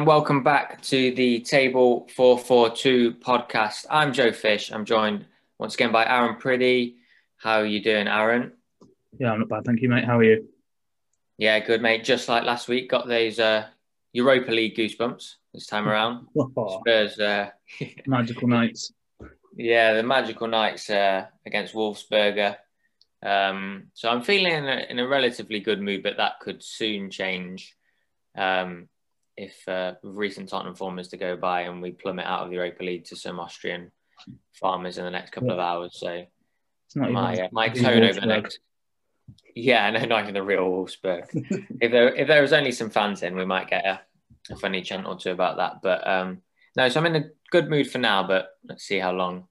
and welcome back to the Table 442 podcast. I'm Joe Fish. I'm joined once again by Aaron Priddy. How are you doing, Aaron? Yeah, I'm not bad, thank you, mate. How are you? Yeah, good, mate. Just like last week, got those uh, Europa League goosebumps this time around. Spurs, uh, magical nights. yeah, the magical nights uh, against Wolfsberger. Um, so I'm feeling in a, in a relatively good mood, but that could soon change um, if uh, recent Tottenham form is to go by and we plummet out of the Europa League to some Austrian farmers in the next couple of hours. So It's not my uh, my tone over the next. Yeah, no, not even the real Wolfsburg. if there if there was only some fans in, we might get a, a funny chant or two about that. But um, no, so I'm in a good mood for now. But let's see how long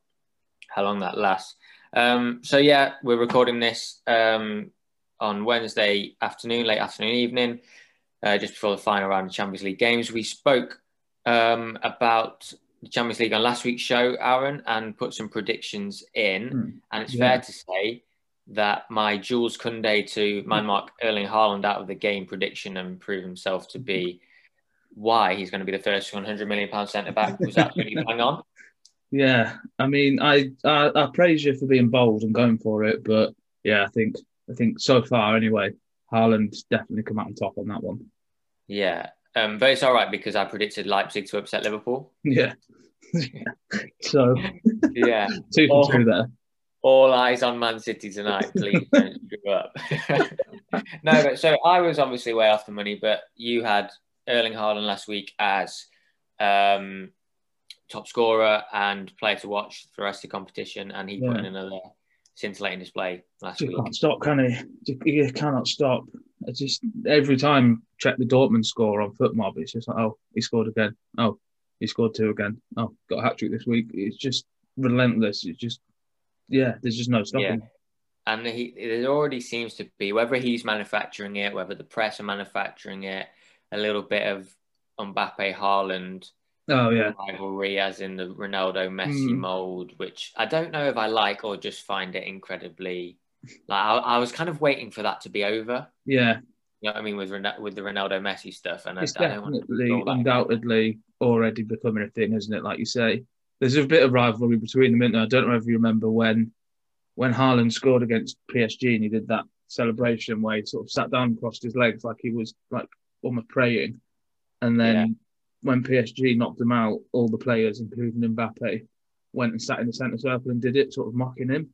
how long that lasts. Um, so yeah, we're recording this um, on Wednesday afternoon, late afternoon, evening, uh, just before the final round of Champions League games. We spoke um, about the Champions League on last week's show, Aaron, and put some predictions in. Hmm. And it's Yeah. fair to say that my Jules Koundé to man mark Erling Haaland out of the game prediction and prove himself to be why he's going to be the first 100 million pound centre back was absolutely bang on. Yeah, I mean, I, I I praise you for being bold and going for it, but yeah, I think I think so far anyway, Haaland's definitely come out on top on that one. Yeah. Um, but it's all right because I predicted Leipzig to upset Liverpool. Yeah. so Yeah. two for two there. All eyes on Man City tonight. Please don't screw up. no, but so I was obviously way off the money, but you had Erling Haaland last week as um, top scorer and player to watch for the rest of the competition, and he put in another scintillating display last You week. can't stop, can he? You, you cannot stop. It's just every time check the Dortmund score on FotMob, it's just like, oh, he scored again. Oh, he scored two again. Oh, got a hat trick this week. It's just relentless. It's just, yeah, there's just no stopping. And he, it already seems to be whether he's manufacturing it, whether the press are manufacturing it, a little bit of Mbappe Haaland Oh yeah, rivalry, as in the Ronaldo Messi Mm. mold, which I don't know if I like or just find it incredibly. Like I, I was kind of waiting for that to be over. yeah. You know what I mean with with the Ronaldo Messi stuff, and I, It's I don't want to definitely, that. undoubtedly, already becoming a thing, isn't it? Like you say, there's a bit of rivalry between them. Isn't? I don't know if you remember when, when Haaland scored against PSG and he did that celebration where he sort of sat down, crossed his legs like he was like almost praying, and then Yeah. When PSG knocked him out, all the players, including Mbappe, went and sat in the centre circle and did it, sort of mocking him.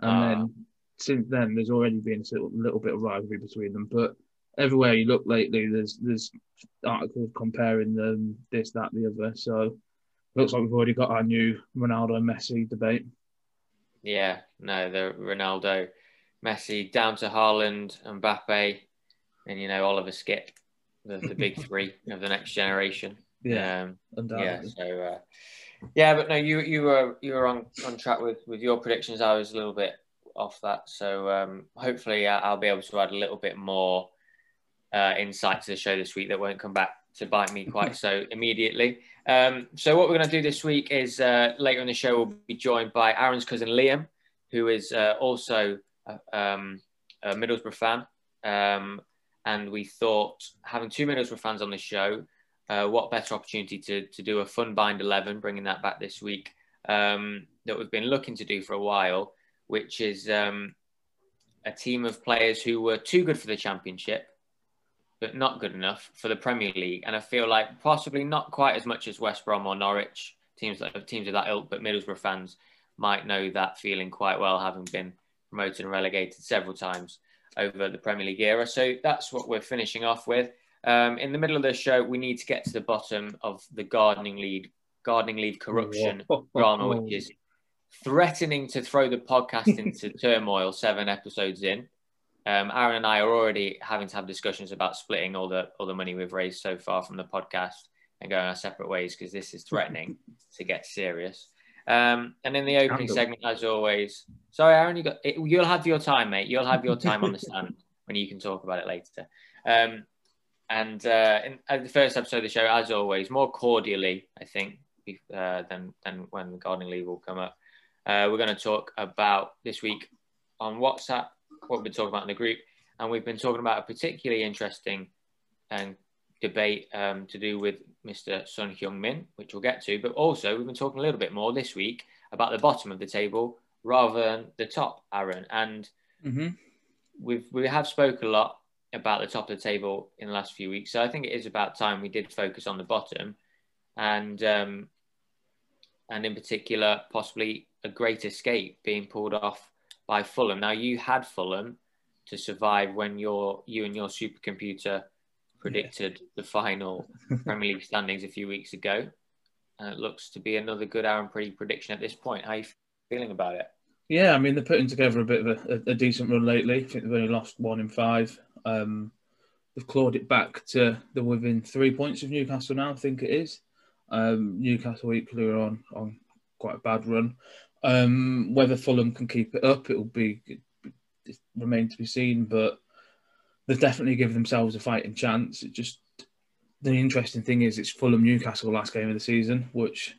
And Ah. then since then, there's already been a little bit of rivalry between them. But everywhere you look lately, there's there's articles comparing them, this, that, the other. So looks like we've already got our new Ronaldo and Messi debate. Yeah, no, the Ronaldo, Messi down to Haaland, Mbappe, and you know Oliver Skipp, the, the big three of the next generation. Um, yeah. So, uh, yeah, but no, you you were you were on, on track with with your predictions. I was a little bit off that. So um, hopefully, I'll be able to add a little bit more uh, insight to the show this week that won't come back to bite me quite so immediately. Um, so what we're going to do this week is uh, later in the show we'll be joined by Aaron's cousin Liam, who is uh, also a, um, a Middlesbrough fan. Um, and we thought having two Middlesbrough fans on the show uh, what better opportunity to, to do a fun bind 11 bringing that back this week um, that we've been looking to do for a while which is um, a team of players who were too good for the championship but not good enough for the premier league. And i feel like possibly not quite as much as west brom or norwich teams that teams of that ilk but middlesbrough fans might know that feeling quite well having been promoted and relegated several times over the premier league era. So that's what we're finishing off with um, in the middle of the show, we need to get to the bottom of the gardening lead, gardening league corruption drama, which is threatening to throw the podcast into turmoil. Seven episodes in, um, Aaron and I are already having to have discussions about splitting all the all the money we've raised so far from the podcast and going our separate ways because this is threatening to get serious. Um, and in the opening Scandal. segment, as always, sorry, Aaron, you got it, you'll have your time, mate. You'll have your time on the stand when you can talk about it later. Um, and uh, in, at the first episode of the show, as always, more cordially, I think, uh, than than when the gardening league will come up. Uh, we're going to talk about this week on WhatsApp, what we've been talking about in the group, and we've been talking about a particularly interesting and debate um, to do with Mr. Son Heung-min, which we'll get to. But also, we've been talking a little bit more this week about the bottom of the table rather than the top, Aaron. And Mm-hmm. we've we have spoke a lot about the top of the table in the last few weeks. So I think it is about time we did focus on the bottom, and um, and in particular, possibly a great escape being pulled off by Fulham. Now you had Fulham to survive when your you and your supercomputer predicted the final Premier League standings a few weeks ago. And it looks to be another good Aaron Priddy prediction at this point. How are you feeling about it? Yeah, I mean they're putting together a bit of a, a, a decent run lately. I think they've only lost one in five. Um, they've clawed it back to they're within three points of Newcastle now. I think it is. Um, Newcastle equally are on on quite a bad run. Um, whether Fulham can keep it up, it will be it remain to be seen. But they've definitely given themselves a fighting chance. It just the interesting thing is it's Fulham Newcastle last game of the season, which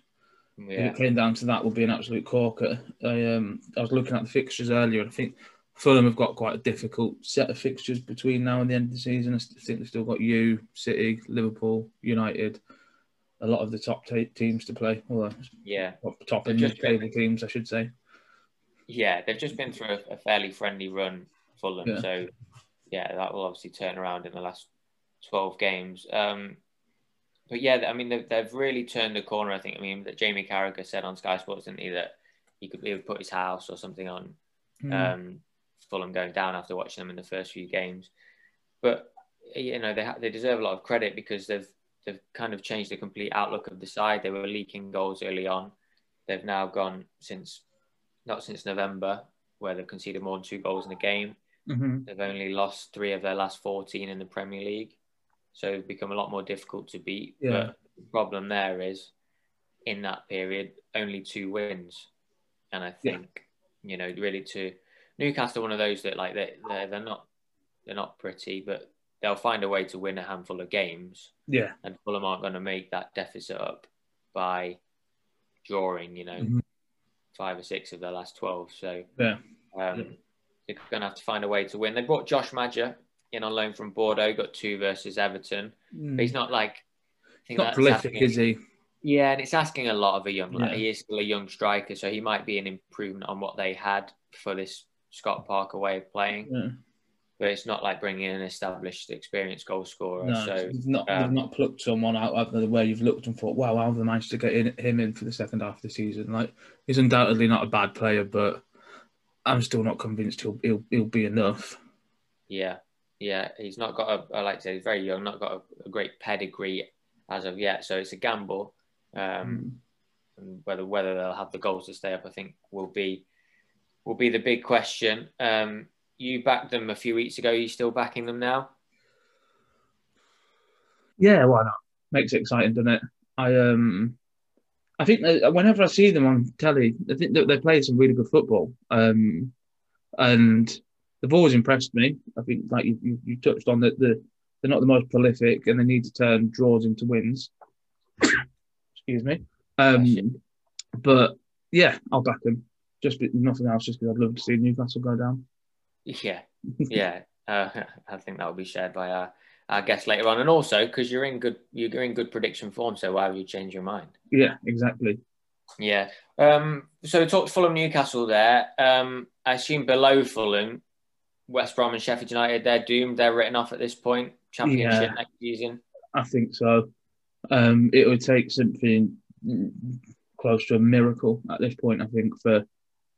if it came down to that, would be an absolute corker. I um I was looking at the fixtures earlier, and I think Fulham have got quite a difficult set of fixtures between now and the end of the season. I think they've still got you, City, Liverpool, United, a lot of the top t- teams to play. Well, yeah. top, top They've in just been- table teams, I should say. Yeah, they've just been through a, a fairly friendly run, Fulham. Yeah. So, yeah, that will obviously turn around in the last 12 games. Um, but yeah, I mean, they've, they've really turned the corner. I think. I mean, that Jamie Carragher said on Sky Sports, didn't he, that he could he would put his house or something on Hmm. um, Fulham going down after watching them in the first few games. But you know, they ha- they deserve a lot of credit because they've they've kind of changed the complete outlook of the side. They were leaking goals early on. They've now gone since not since November, where they've conceded more than two goals in a game. Mhm. They've only lost three of their last 14 in the Premier League. So it's become a lot more difficult to beat. Yeah. But the problem there is in that period, only two wins. And I Yeah. think, you know, really to Newcastle, one of those that like they they're, they're not they're not pretty, but they'll find a way to win a handful of games. Yeah, And Fulham aren't going to make that deficit up by drawing, you know, Mhm. five or six of their last 12. So yeah, um, Yeah. they're going to have to find a way to win. They brought Josh Maja in on loan from Bordeaux, got two versus Everton, but he's not like. Think not prolific, asking- is he? Yeah, and it's asking a lot of a young lad. Yeah. He is still a young striker, so he might be an improvement on what they had for this Scott Parker way of playing. Yeah. But it's not like bringing in an established, experienced goal scorer. No, so they've not um, not plucked someone out of the where you've looked and thought, wow, how have they managed to get in, him in for the second half of the season? Like he's undoubtedly not a bad player, but I'm still not convinced he'll he'll, he'll be enough. Yeah, yeah, he's not got a. I like to say he's very young, not got a, a great pedigree as of yet. So it's a gamble. Um, and whether whether they'll have the goals to stay up, I think will be will be the big question. Um, you backed them a few weeks ago. Are you still backing them now? Yeah, why not? Makes it exciting, doesn't it? I um, I think that whenever I see them on telly, I think that they play some really good football. Um, and they've always impressed me. I think, like you, you, you touched on that, the they're not the most prolific, and they need to turn draws into wins. Excuse me. Um, but yeah, I'll back them. Just nothing else, just because I'd love to see Newcastle go down. Yeah, yeah. Uh, I think that will be shared by our, our guest later on, and also because you're in good you're in good prediction form. So why would you change your mind? Yeah, exactly. Yeah. Um, so we talked Fulham Newcastle there. Um, I assume below Fulham, West Brom and Sheffield United, they're doomed. They're written off at this point. Championship Yeah. next season. I think so. Um, it would take something close to a miracle at this point, I think, for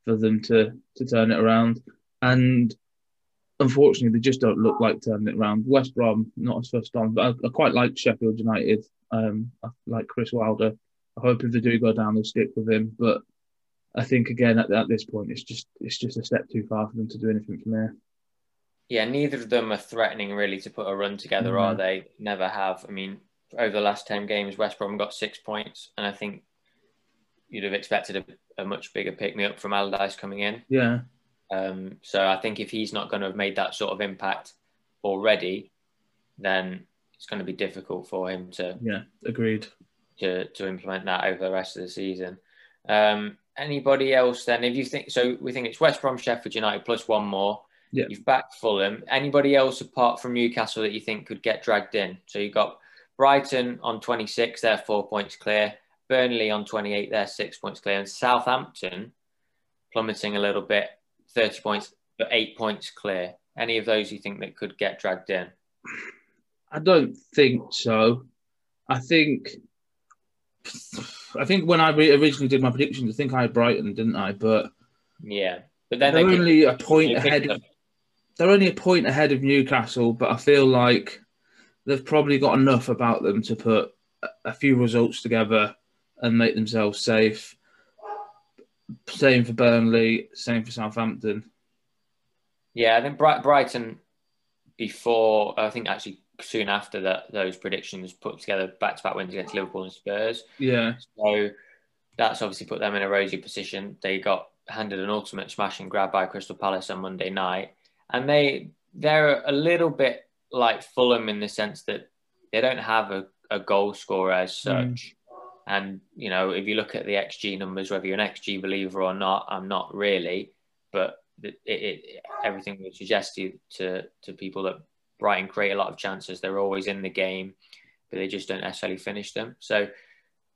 for them to to turn it around. And unfortunately, they just don't look like turning it around. West Brom not as first on, but I, I quite like Sheffield United. Um, I like Chris Wilder. I hope if they do go down, they'll stick with him. But I think again at, at this point, it's just it's just a step too far for them to do anything from there. Yeah, neither of them are threatening really to put a run together, No. are they? Never have. I mean, over the last 10 games, West Brom got six points, and I think you'd have expected a, a much bigger pick me up from Allardyce coming in. Yeah, Um, so I think if he's not going to have made that sort of impact already, then it's going to be difficult for him to yeah, agreed. to, to implement that over the rest of the season. Um, anybody else then? If you think so, we think it's West Brom, Sheffield United plus one more. Yeah. You've backed Fulham. Anybody else apart from Newcastle that you think could get dragged in? So you've got Brighton on 26, they're four points clear. Burnley on 28, they're six points clear. And Southampton plummeting a little bit, 30 points, but eight points clear. Any of those you think that could get dragged in? I don't think so. I think I think when I originally did my predictions, I think I had Brighton, didn't I? But yeah, but then they're they only a point ahead. Of, they're only a point ahead of Newcastle, but I feel like they've probably got enough about them to put a few results together and make themselves safe. Same for Burnley, same for Southampton. Yeah, I think Brighton before I think actually soon after that those predictions put together back to back wins against Liverpool and Spurs. Yeah. So that's obviously put them in a rosy position. They got handed an ultimate smash and grab by Crystal Palace on Monday night. And they they're a little bit like Fulham in the sense that they don't have a, a goal scorer as mm. such. Mm. And you know, if you look at the XG numbers, whether you're an XG believer or not, I'm not really, but it, it, everything would suggest to, to to people that Brighton create a lot of chances. They're always in the game, but they just don't necessarily finish them. So,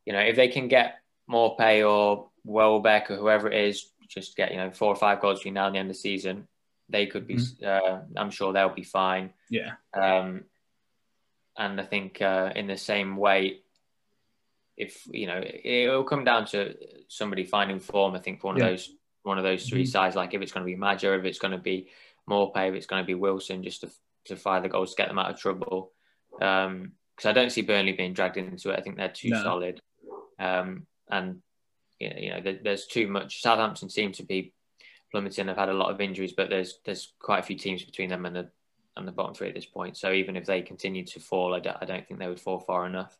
you know, if they can get Maupay or Welbeck or whoever it is, just get, you know, four or five goals between now and the end of the season, they could be, mm-hmm. uh, I'm sure they'll be fine. Yeah. Um, and I think uh, in the same way, if, you know, it'll come down to somebody finding form, I think, for one yeah. of those one of those 3 mm-hmm. sides, like if it's going to be Maja, if it's going to be Maupay, if it's going to be Wilson, just to to fire the goals to get them out of trouble. Because um, I don't see Burnley being dragged into it. I think they're too no. solid. Um, and, you know, there, there's too much. Southampton seem to be plummeting. They've had a lot of injuries, but there's there's quite a few teams between them and the and the bottom three at this point. So even if they continue to fall, I don't, I don't think they would fall far enough.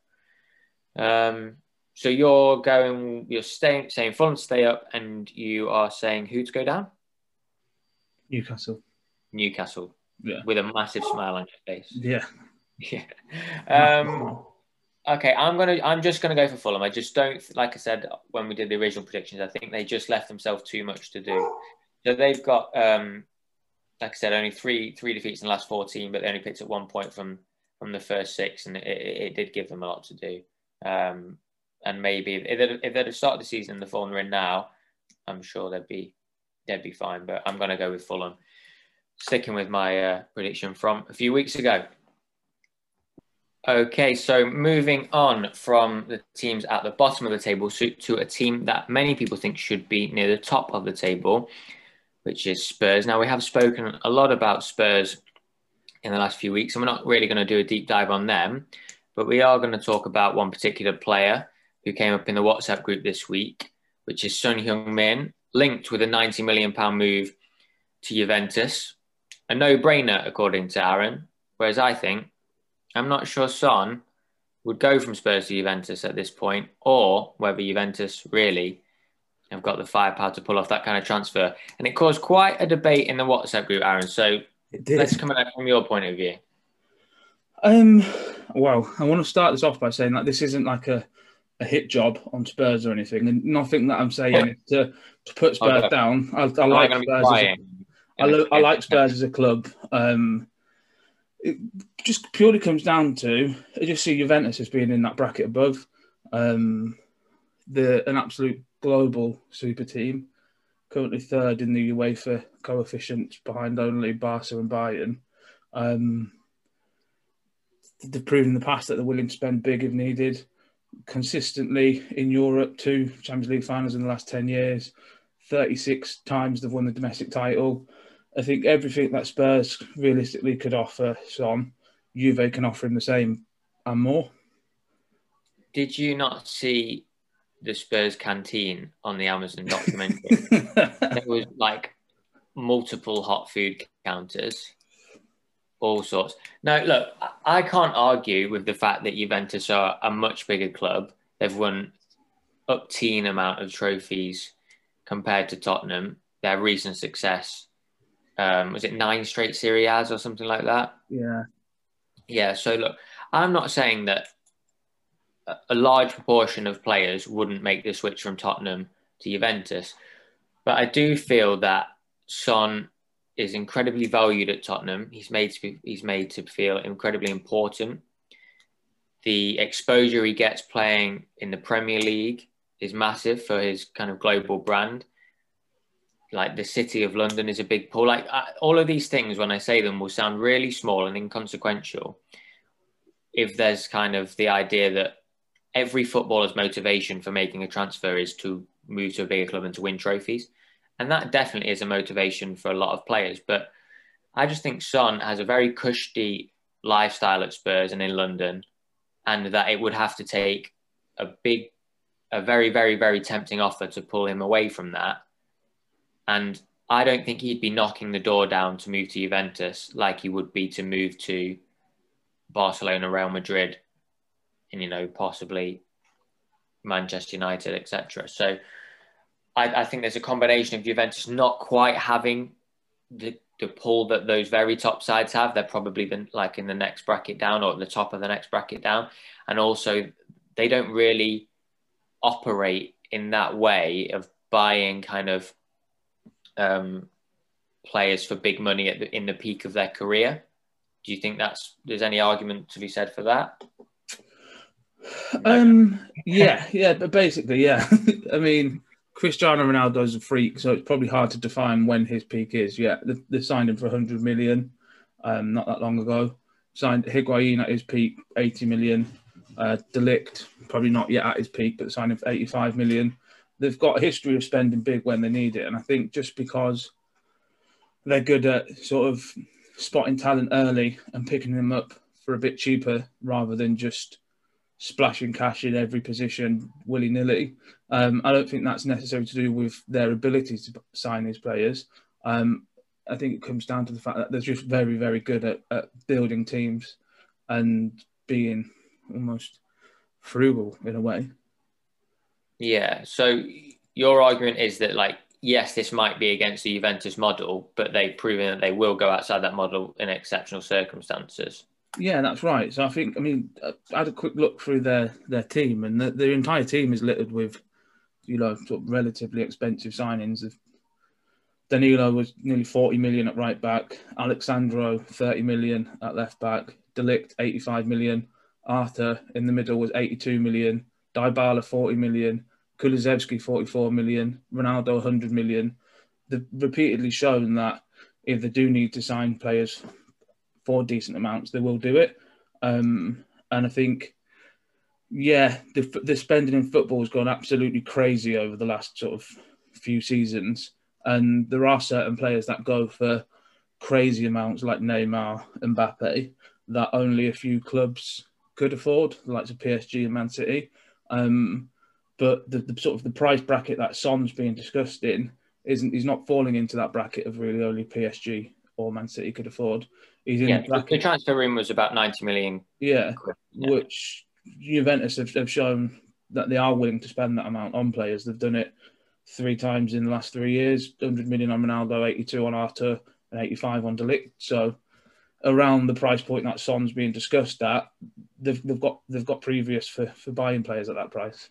Um, so you're going, you're staying, saying Fulham stay up, and you are saying who to go down? Newcastle. Newcastle yeah. with a massive smile on your face. Yeah. Yeah. Um, okay, I'm gonna. I'm just gonna go for Fulham. I just don't like I said when we did the original predictions. I think they just left themselves too much to do. So they've got, um, like I said, only three three defeats in the last 14, but they only picked up one point from from the first six, and it, it did give them a lot to do. Um, and maybe if they'd, if they'd have started the season in the form they're in now, I'm sure they'd be they'd be fine. But I'm going to go with Fulham sticking with my uh, prediction from a few weeks ago. Okay, so moving on from the teams at the bottom of the table to, to a team that many people think should be near the top of the table, which is Spurs. Now, we have spoken a lot about Spurs in the last few weeks, and we're not really going to do a deep dive on them, but we are going to talk about one particular player who came up in the WhatsApp group this week, which is Son Heung-min, linked with a £90 million move to Juventus a no-brainer, according to Aaron. Whereas I think I'm not sure Son would go from Spurs to Juventus at this point, or whether Juventus really have got the firepower to pull off that kind of transfer. And it caused quite a debate in the WhatsApp group, Aaron. So let's come at it from your point of view. Um, well, I want to start this off by saying that this isn't like a, a hit job on Spurs or anything, and nothing that I'm saying is to, to put Spurs down. I, I like Spurs. I, lo- I like Spurs as a club. Um, it just purely comes down to I just see Juventus as being in that bracket above. Um, the an absolute global super team, currently third in the UEFA coefficients behind only Barca and Bayern. Um, they've proven in the past that they're willing to spend big if needed. Consistently in Europe, two Champions League finals in the last 10 years, 36 times they've won the domestic title. I think everything that Spurs realistically could offer Son, Juve can offer him the same and more. Did you not see the Spurs canteen on the Amazon documentary? there was like multiple hot food counters, all sorts. Now, look, I can't argue with the fact that Juventus are a much bigger club. They've won up teen amount of trophies compared to Tottenham. Their recent success um, was it nine straight Serie A's or something like that? Yeah. Yeah. So look, I'm not saying that a large proportion of players wouldn't make the switch from Tottenham to Juventus, but I do feel that Son is incredibly valued at Tottenham. He's made to be, he's made to feel incredibly important, the exposure he gets playing in the Premier League is massive for his kind of global brand. Like the city of London is a big pull. Like I, all of these things, when I say them, will sound really small and inconsequential. If there's kind of the idea that every footballer's motivation for making a transfer is to move to a bigger club and to win trophies, and that definitely is a motivation for a lot of players. But I just think Son has a very cushy lifestyle at Spurs and in London, and that it would have to take a big, a very, very, very tempting offer to pull him away from that. And I don't think he'd be knocking the door down to move to Juventus like he would be to move to Barcelona, Real Madrid, and you know possibly Manchester United, etc. So I, I think there's a combination of Juventus not quite having the the pull that those very top sides have. They're probably been like in the next bracket down or at the top of the next bracket down. And also, they don't really operate in that way of buying kind of um, players for big money at the, in the peak of their career. Do you think that's there's any argument to be said for that? Um, yeah, yeah, but basically, yeah. I mean, Cristiano Ronaldo is a freak, so it's probably hard to define when his peak is. Yeah, they, signed him for 100 million um, not that long ago. Signed Higuain at his peak, 80 million. Uh, De Ligt, probably not yet at his peak, but signed him for 85 million. They've got a history of spending big when they need it, and I think just because they're good at sort of spotting talent early and picking them up for a bit cheaper rather than just splashing cash in every position willy nilly. Um, I don't think that's necessarily to do with their ability to sign these players. Um, I think it comes down to the fact that they're just very, very good at, at building teams and being almost frugal in a way. Yeah. So your argument is that, like, yes, this might be against the Juventus model, but they've proven that they will go outside that model in exceptional circumstances. Yeah, that's right. So I think, I mean, I had a quick look through their their team, and the, their entire team is littered with, you know, sort of relatively expensive signings. Of Danilo was nearly 40 million at right back, Alex Sandro 30 million at left back, De Ligt 85 million, Arthur in the middle was 82 million, Dybala 40 million, Kulusevski 44 million, Ronaldo 100 million. They've repeatedly shown that if they do need to sign players for decent amounts, they will do it. Um, and I think, yeah, the, the spending in football has gone absolutely crazy over the last sort of few seasons. And there are certain players that go for crazy amounts, like Neymar, Mbappe, that only a few clubs could afford, like the PSG and Man City. Um, but the, the, sort of the price bracket that Son's being discussed in isn't he's not falling into that bracket of really only PSG or Man City could afford. He's in yeah, the, the transfer room was about 90 million. Yeah, yeah. which Juventus have, have, shown that they are willing to spend that amount on players. They've done it three times in the last three years 100 million on Ronaldo, 82 on Arthur, and 85 on De Ligt. So, around the price point that Son's being discussed at, they've, they've got they've got previous for, for buying players at that price.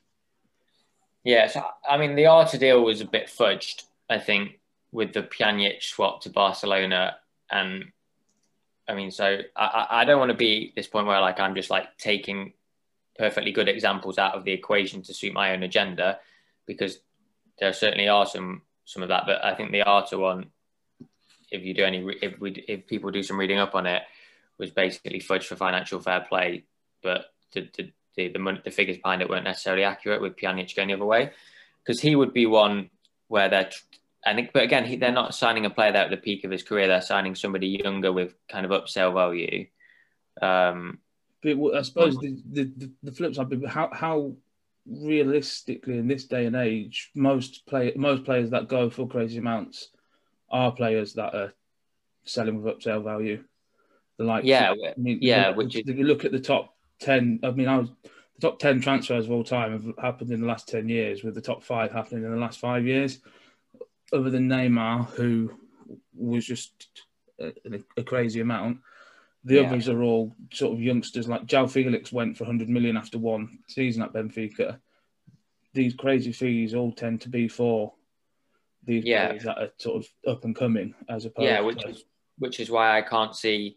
Yeah, so, I mean, the Arthur deal was a bit fudged, I think, with the Pjanic swap to Barcelona and I mean, so I, I don't want to be this point where like I'm just like taking perfectly good examples out of the equation to suit my own agenda, because there certainly are some some of that. But I think the Arthur one, if you do any, if we if people do some reading up on it, was basically fudged for financial fair play, but the the the, the, money, the figures behind it weren't necessarily accurate with Pjanic going the other way, because he would be one where they're and but again, he, they're not signing a player at the peak of his career. They're signing somebody younger with kind of upsell value. Um, but I suppose the, the, the flip side, how how realistically in this day and age, most play most players that go for crazy amounts are players that are selling with upsell value. The like, yeah, I mean, yeah. Which if you look at the top ten, I mean, I was the top ten transfers of all time have happened in the last ten years, with the top five happening in the last five years other than Neymar, who was just a, a crazy amount, the yeah. others are all sort of youngsters. Like João Felix went for 100 million after one season at Benfica. These crazy fees all tend to be for these yeah. players that are sort of up and coming, as opposed. Yeah, which to... is which is why I can't see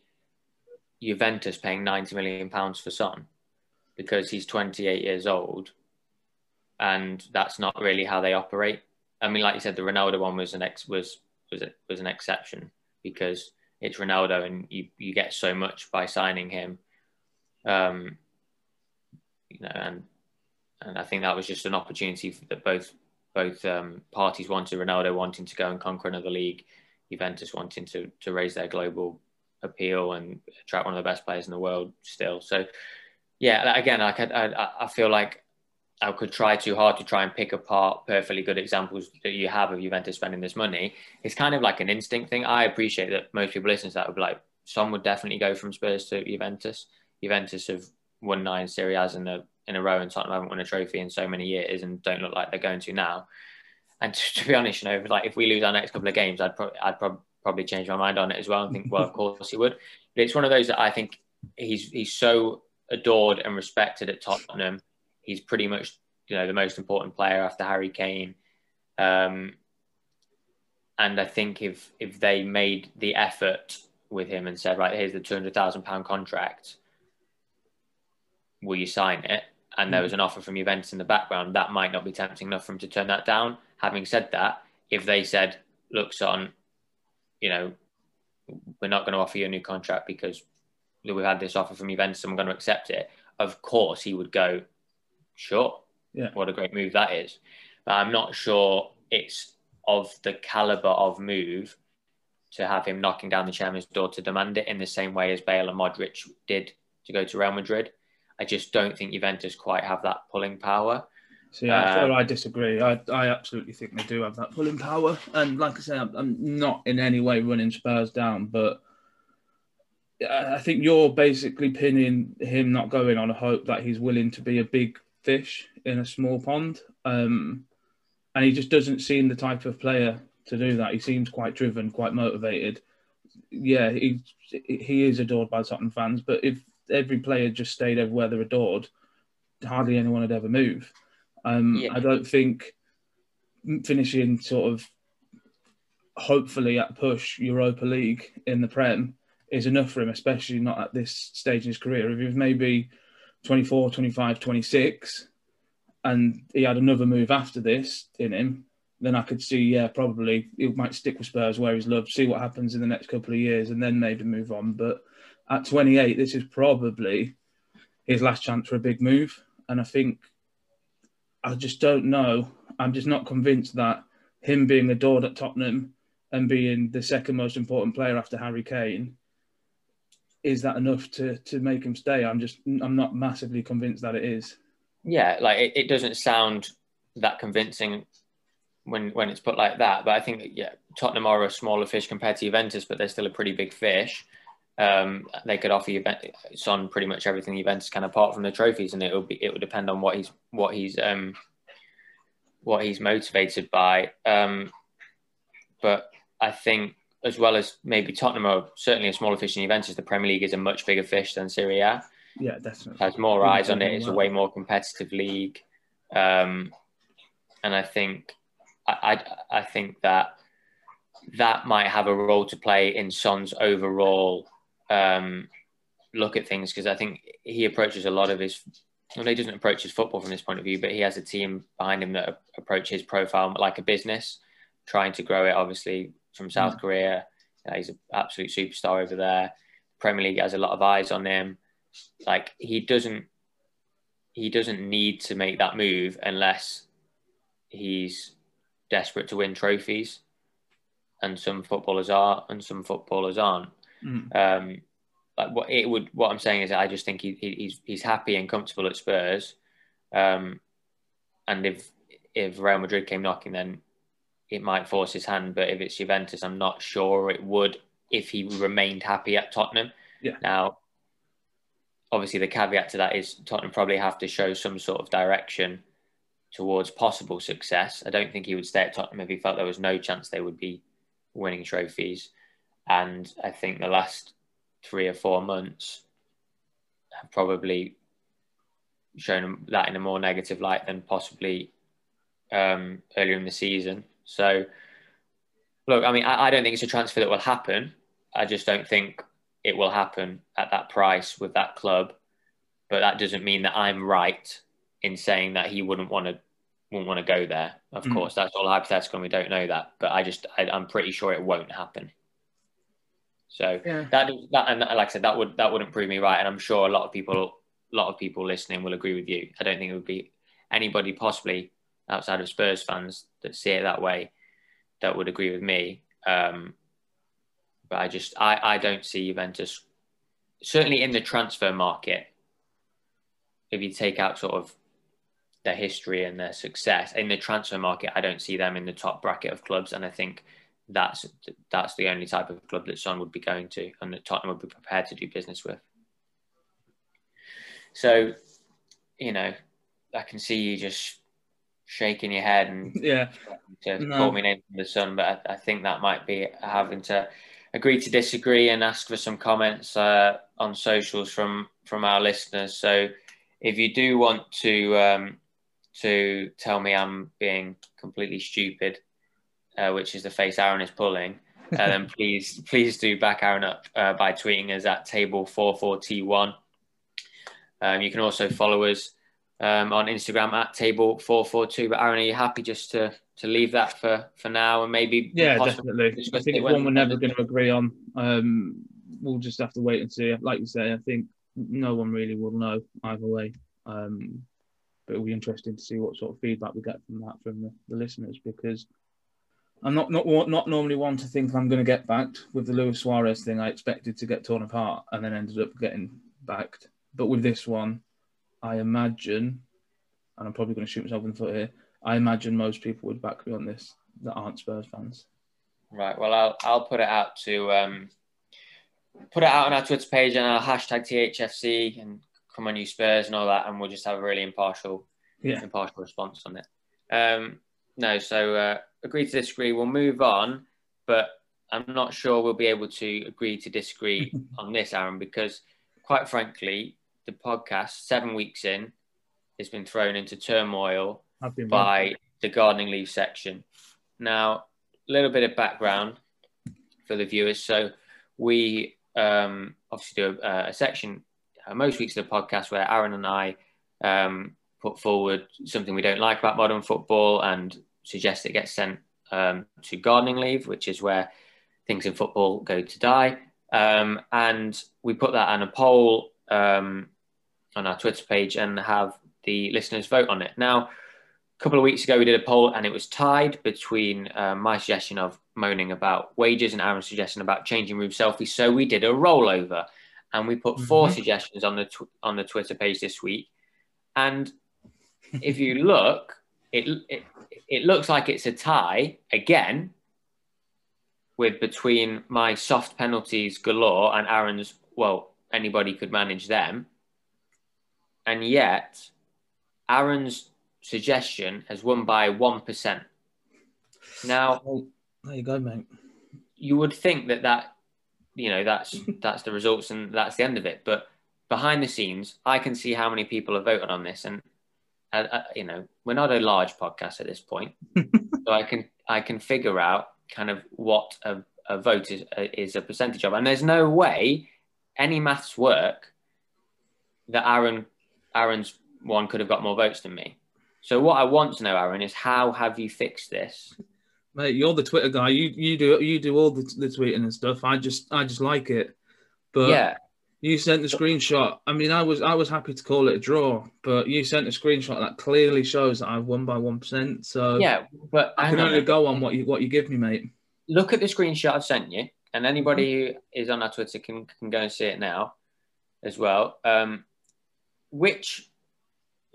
Juventus paying 90 million pounds for Son. because he's 28 years old, and that's not really how they operate. I mean, like you said, the Ronaldo one was an ex was was a, was an exception because it's Ronaldo, and you you get so much by signing him. Um, you know, and and I think that was just an opportunity that both both um, parties wanted. Ronaldo wanting to go and conquer another league, Juventus wanting to to raise their global appeal and attract one of the best players in the world still. So, yeah, again, I I, I feel like I could try too hard to try and pick apart perfectly good examples that you have of Juventus spending this money. It's kind of like an instinct thing. I appreciate that most people listening to that would be like, some would definitely go from Spurs to Juventus. Juventus have won nine Serie A's in a in a row, and Tottenham haven't won a trophy in so many years, and don't look like they're going to now. And to, to be honest, you know, like if we lose our next couple of games, I'd probably I'd pro- probably change my mind on it as well, and think, well, of course he would. But it's one of those that I think he's he's so adored and respected at Tottenham. He's pretty much you know the most important player after Harry Kane. Um, and I think if if they made the effort with him and said, right, here's the two hundred thousand pound contract, will you sign it? And there hmm. was an offer from Juventus in the background, that might not be tempting enough for him to turn that down. Having said that, if they said, look, son, you know, we're not going to offer you a new contract because we've had this offer from Juventus and we're going to accept it, of course he would go, sure, yeah. What a great move that is. But I'm not sure it's of the caliber of move to have him knocking down the chairman's door to demand it in the same way as Bale and Modric did to go to Real Madrid. I just don't think Juventus quite have that pulling power. See, I, uh, I disagree. I, I absolutely think they do have that pulling power. And like I say, I'm, I'm not in any way running Spurs down, but I think you're basically pinning him not going on a hope that he's willing to be a big fish in a small pond. Um, and he just doesn't seem the type of player to do that. He seems quite driven, quite motivated. Yeah, he he is adored by Tottenham fans, but if every player just stayed everywhere they're adored, hardly anyone would ever move. Um, yeah. I don't think finishing sort of hopefully at push Europa League in the Prem is enough for him, especially not at this stage in his career. If he was maybe 24, 25, 26, and he had another move after this in him, then I could see, yeah, probably he might stick with Spurs where he's loved, see what happens in the next couple of years, and then maybe move on. But at 28, this is probably his last chance for a big move. And I think I just don't know. I'm just not convinced that him being adored at Tottenham and being the second most important player after Harry Kane is that enough to to make him stay? I'm just I'm not massively convinced that it is. Yeah, like it, it doesn't sound that convincing when when it's put like that. But I think yeah, Tottenham are a smaller fish compared to Juventus, but they're still a pretty big fish. Um, they could offer Juventus on pretty much everything Juventus can, apart from the trophies, and it will be it would depend on what he's what he's um, what he's motivated by. Um, but I think as well as maybe Tottenham are certainly a smaller fish than Juventus, the Premier League is a much bigger fish than Serie A. Yeah, definitely. Has more eyes on it. It's a way more competitive league, um, and I think I, I, I think that that might have a role to play in Son's overall um, look at things because I think he approaches a lot of his. Well, he doesn't approach his football from this point of view, but he has a team behind him that approach his profile like a business, trying to grow it. Obviously, from South mm. Korea. he's an absolute superstar over there. Premier League has a lot of eyes on him. Like he doesn't he doesn't need to make that move unless he's desperate to win trophies. And some footballers are, and some footballers aren't. Mm. Um, like what it would, what I'm saying is, I just think he, he's he's happy and comfortable at Spurs. Um, and if if Real Madrid came knocking, then it might force his hand. But if it's Juventus, I'm not sure it would if he remained happy at Tottenham. Yeah. Now, obviously, the caveat to that is Tottenham probably have to show some sort of direction towards possible success. I don't think he would stay at Tottenham if he felt there was no chance they would be winning trophies. And I think the last three or four months have probably shown that in a more negative light than possibly um, earlier in the season. So, look, I mean, I, I don't think it's a transfer that will happen. I just don't think it will happen at that price with that club. but that doesn't mean that I'm right in saying that he wouldn't want to wouldn't want to go there. Of Mm. course, that's all hypothetical. and We don't know that, but I just I, I'm pretty sure it won't happen. So Yeah. that that and like I said, that would that wouldn't prove me right, and I'm sure a lot of people a lot of people listening will agree with you. I don't think it would be anybody possibly outside of Spurs fans that see it that way that would agree with me. Um, but I just I, I don't see Juventus certainly in the transfer market. If you take out sort of their history and their success in the transfer market, I don't see them in the top bracket of clubs, and I think that's that's the only type of club that Son would be going to, and that Tottenham would be prepared to do business with. So, you know, I can see you just shaking your head and Yeah. to No. call me names from the sun, but I, I think that might be having to agree to disagree and ask for some comments uh, on socials from from our listeners. So if you do want to um, to tell me I'm being completely stupid, uh, which is the face Aaron is pulling, uh, then please please do back Aaron up uh, by tweeting us at table four four T one. Um, you can also follow us um, on Instagram at table four four two. But Aaron, are you happy just to to leave that for for now and maybe Yeah, definitely. I think it it's one we're never going to agree on. Um, we'll just have to wait and see. Like you say, I think no one really will know either way. Um, but it'll be interesting to see what sort of feedback we get from that from the, the listeners because I'm not not not normally one to think I'm going to get backed with the Luis Suarez thing. I expected to get torn apart and then ended up getting backed. But with this one, I imagine, and I'm probably going to shoot myself in the foot here. I imagine most people would back me on this that aren't Spurs fans. Right. Well, I'll I'll put it out to um, put it out on our Twitter page and our hashtag THFC and come on you Spurs and all that, and we'll just have a really impartial Yeah. impartial response on it. Um, no, so uh, agree to disagree. We'll move on, but I'm not sure we'll be able to agree to disagree on this, Aaron, because quite frankly, the podcast seven weeks in has been thrown into turmoil been by the gardening leave section. Now, a little bit of background for the viewers. So, we um, obviously do a, a section uh, most weeks of the podcast where Aaron and I um, put forward something we don't like about modern football and suggest it gets sent um, to gardening leave, which is where things in football go to die. Um, and we put that on a poll um, on our Twitter page and have the listeners vote on it. Now, a couple of weeks ago, we did a poll and it was tied between uh, my suggestion of moaning about wages and Aaron's suggestion about changing room selfies. So we did a rollover and we put 4 Mhm. suggestions on the tw- on the Twitter page this week. And if you look, it, it it looks like it's a tie again with between my soft penalties galore and Aaron's. Well, anybody could manage them, and yet Aaron's suggestion has won by one percent. Now there you go, mate. you would think that that you know that's that's the results and that's the end of it but behind the scenes i can see how many people have voted on this and uh, uh, you know we're not a large podcast at this point so i can i can figure out kind of what a, a vote is, uh, is a percentage of and there's no way any maths work that aaron aaron's one could have got more votes than me so what i want to know aaron is how have you fixed this Mate, you're the Twitter guy. You you do you do all the, the tweeting and stuff. I just I just like it. But yeah you sent the screenshot. I mean, I was I was happy to call it a draw, but you sent a screenshot that clearly shows that I've won by one percent. So yeah but I can on. only go on what you what you give me, mate. look at the screenshot I've sent you, and anybody who is on our Twitter can, can go and see it now as well. Um, which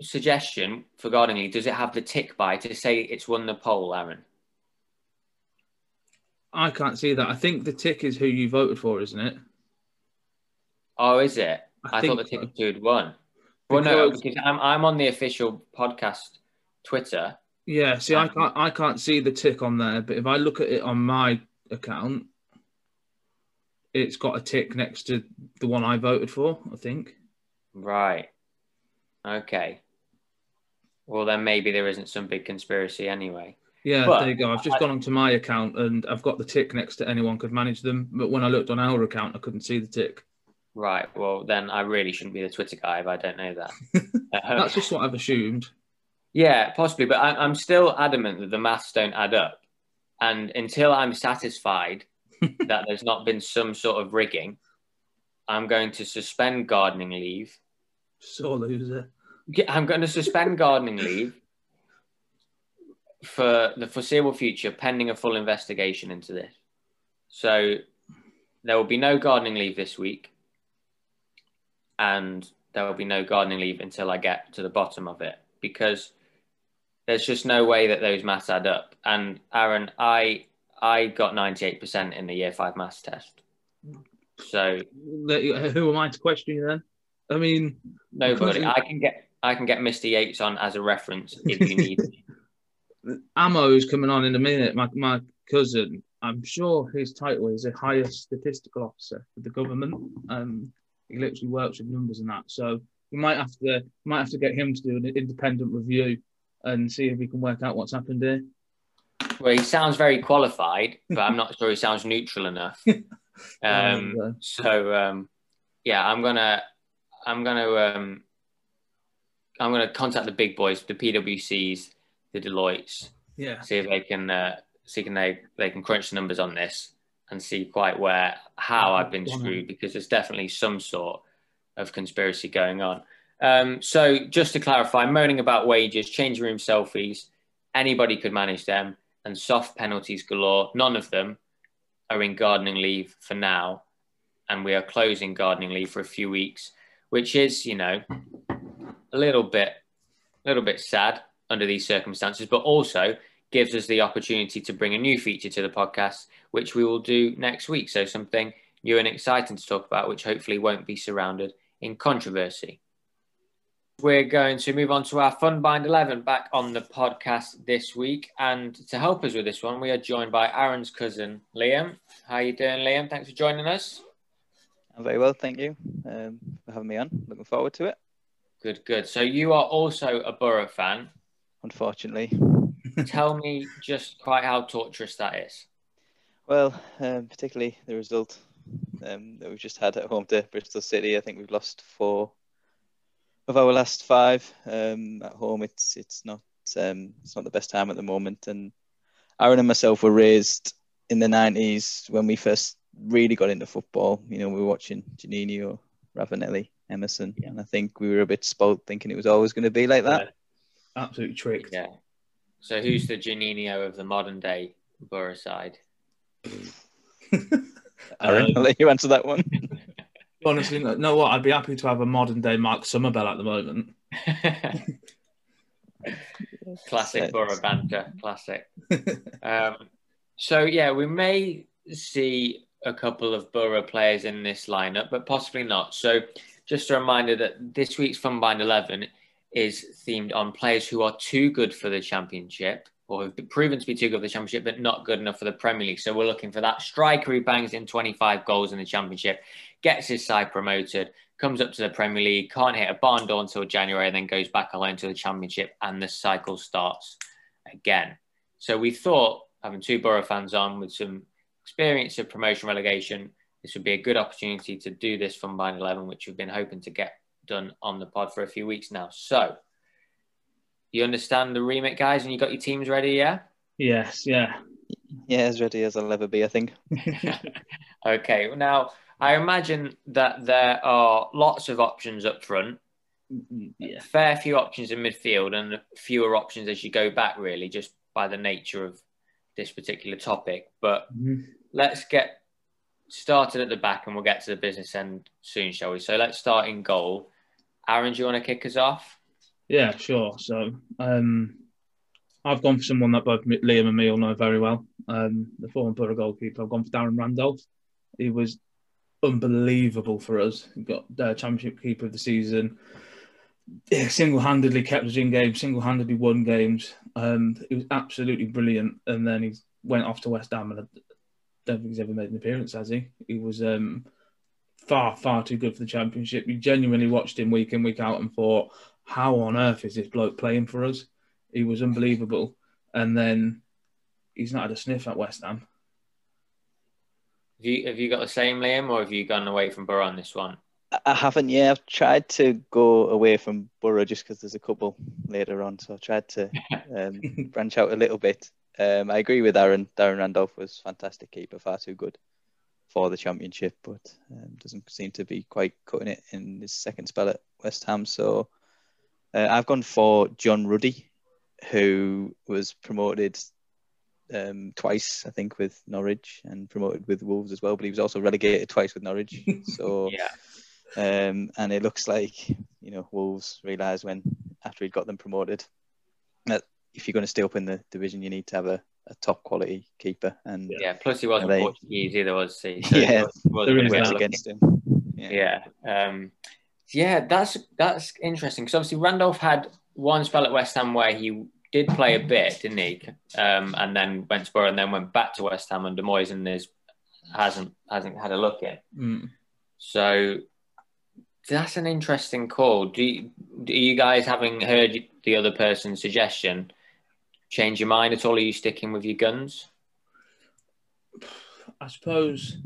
suggestion for leave does it have the tick by to say it's won the poll, Aaron? I can't see that. I think the tick is who you voted for, isn't it? Oh, is it? I I, thought the tick so. had won. Well, no, Because- because I'm, I'm on the official podcast Twitter. Yeah. See, I Um, can't I can't see the tick on there, but if I look at it on my account, it's got a tick next to the one I voted for. I think. Right. Okay. Well, then maybe there isn't some big conspiracy anyway. Yeah, But- there you go. I've just gone onto my account and I've got the tick next to anyone could manage them. But when I looked on our account, I couldn't see the tick. Right. Well, then I really shouldn't be the Twitter guy if I don't know that. That's just what I've assumed. yeah, possibly, but I, I'm still adamant that the maths don't add up. And until I'm satisfied that there's not been some sort of rigging, I'm going to suspend gardening leave. Sore loser. Yeah, I'm going to suspend gardening leave for the foreseeable future, pending a full investigation into this. So there will be no gardening leave this week, and there will be no gardening leave until I get to the bottom of it because there's just no way that those maths add up. And Aaron, I I got 98% in the year five maths test. So Who am I to question you then? I mean, nobody. I can get I can get Mr. Yates on as a reference if you need. Ammo is coming on in a minute. My my cousin, I'm sure his title is a higher statistical officer for the government. Um, he literally works with numbers and that. So we might have to might have to get him to do an independent review and see if we can work out what's happened here. well, he sounds very qualified, but I'm not sure he sounds neutral enough. Um, Oh, so um, yeah, I'm gonna I'm gonna um, I'm gonna contact the big boys, the PwCs, the Deloittes, yeah, see if they can uh, see can they they can crunch the numbers on this and see quite where how I've been screwed because there's definitely some sort of conspiracy going on. Um, so just to clarify, moaning about wages, changing room selfies, anybody could manage them, and soft penalties galore. None of them are in gardening leave for now, and we are closing gardening leave for a few weeks, which is you know a little bit a little bit sad under these circumstances, but also gives us the opportunity to bring a new feature to the podcast, which we will do next week. So something new and exciting to talk about, which hopefully won't be surrounded in controversy. We're going to move on to our Fun Bind 11 back on the podcast this week. And to help us with this one, we are joined by Aaron's cousin, Liam. How are you doing, Liam? Thanks for joining us. I'm very well, thank you um, for having me on. Looking forward to it. Good, good. So you are also a Borough fan. Unfortunately, Tell me just quite how torturous that is. well, um, particularly the result um, that we've just had at home to Bristol City. I think we've lost four of our last five um, at home. It's it's not um, it's not the best time at the moment. And Aaron and myself were raised in the '90s when we first really got into football. You know, we were watching Juninho, Ravanelli, Emerson, and I think we were a bit spoiled, thinking it was always going to be like that. absolutely tricked. Yeah. So who's the Juninho of the modern day Borough side? Aaron, Um, I'll let you answer that one. honestly, no, know what? I'd be happy to have a modern day Mark Summerbell at the moment. Classic Yes. Borough banter. Classic. Um, so yeah, we may see a couple of Borough players in this lineup, but possibly not. So just a reminder that this week's Fun Bind 11 is themed on players who are too good for the Championship or have proven to be too good for the Championship, but not good enough for the Premier League. So we're looking for that striker who bangs in 25 goals in the Championship, gets his side promoted, comes up to the Premier League, can't hit a barn door until January, and then goes back alone to the Championship, and the cycle starts again. So we thought having two Borough fans on with some experience of promotion relegation, this would be a good opportunity to do this from Bind 11, which we've been hoping to get done on the pod for a few weeks now. So you understand the remit, guys, and you got your teams ready, yeah? Yes, yeah. Yeah, as ready as I'll ever be, I think. okay. Now, I imagine that there are lots of options up front, Yeah. a fair few options in midfield, and fewer options as you go back, really, just by the nature of this particular topic. But Mhm. Let's get started at the back and we'll get to the business end soon, shall we? So let's start in goal. Aaron, do you want to kick us off? Yeah, sure. So um, I've gone for someone that both Liam and me all know very well. Um, the former Borough goalkeeper. I've gone for Darren Randolph. He was unbelievable for us. He got uh, Championship Keeper of the season. Single-handedly kept us in games. Single-handedly won games. Um, it was absolutely brilliant. And then he went off to West Ham, and don't think he's ever made an appearance, has he? He was um, far, far too good for the Championship. You genuinely watched him week in, week out, and thought, how on earth is this bloke playing for us? He was unbelievable. And then he's not had a sniff at West Ham. Have you have you got the same, Liam, or have you gone away from Boro on this one? I haven't. Yeah, I've tried to go away from Boro just because there's a couple later on. So I tried to um, branch out a little bit. Um, I agree with Aaron. Darren Randolph was fantastic keeper, far too good for the championship, but um, doesn't seem to be quite cutting it in his second spell at West Ham. So uh, I've gone for John Ruddy, who was promoted um, twice, I think, with Norwich and promoted with Wolves as well. But he was also relegated twice with Norwich. So Yeah. um, and it looks like you know Wolves realised when after he'd got them promoted that if you're going to stay up in the division, you need to have a, a top quality keeper. And Yeah. Plus, he wasn't They- Portuguese either, was he? So Yeah, he was- wasn't there is really works against him. Yeah. Um, yeah, that's that's interesting because obviously Randolph had one spell at West Ham where he did play a bit, didn't he? Um, and then went to Borough and then went back to West Ham under Moyes and is hasn't hasn't had a look in. Mm. So that's an interesting call. Do you, do you guys, having heard the other person's suggestion, change your mind at all? Are you sticking with your guns? I suppose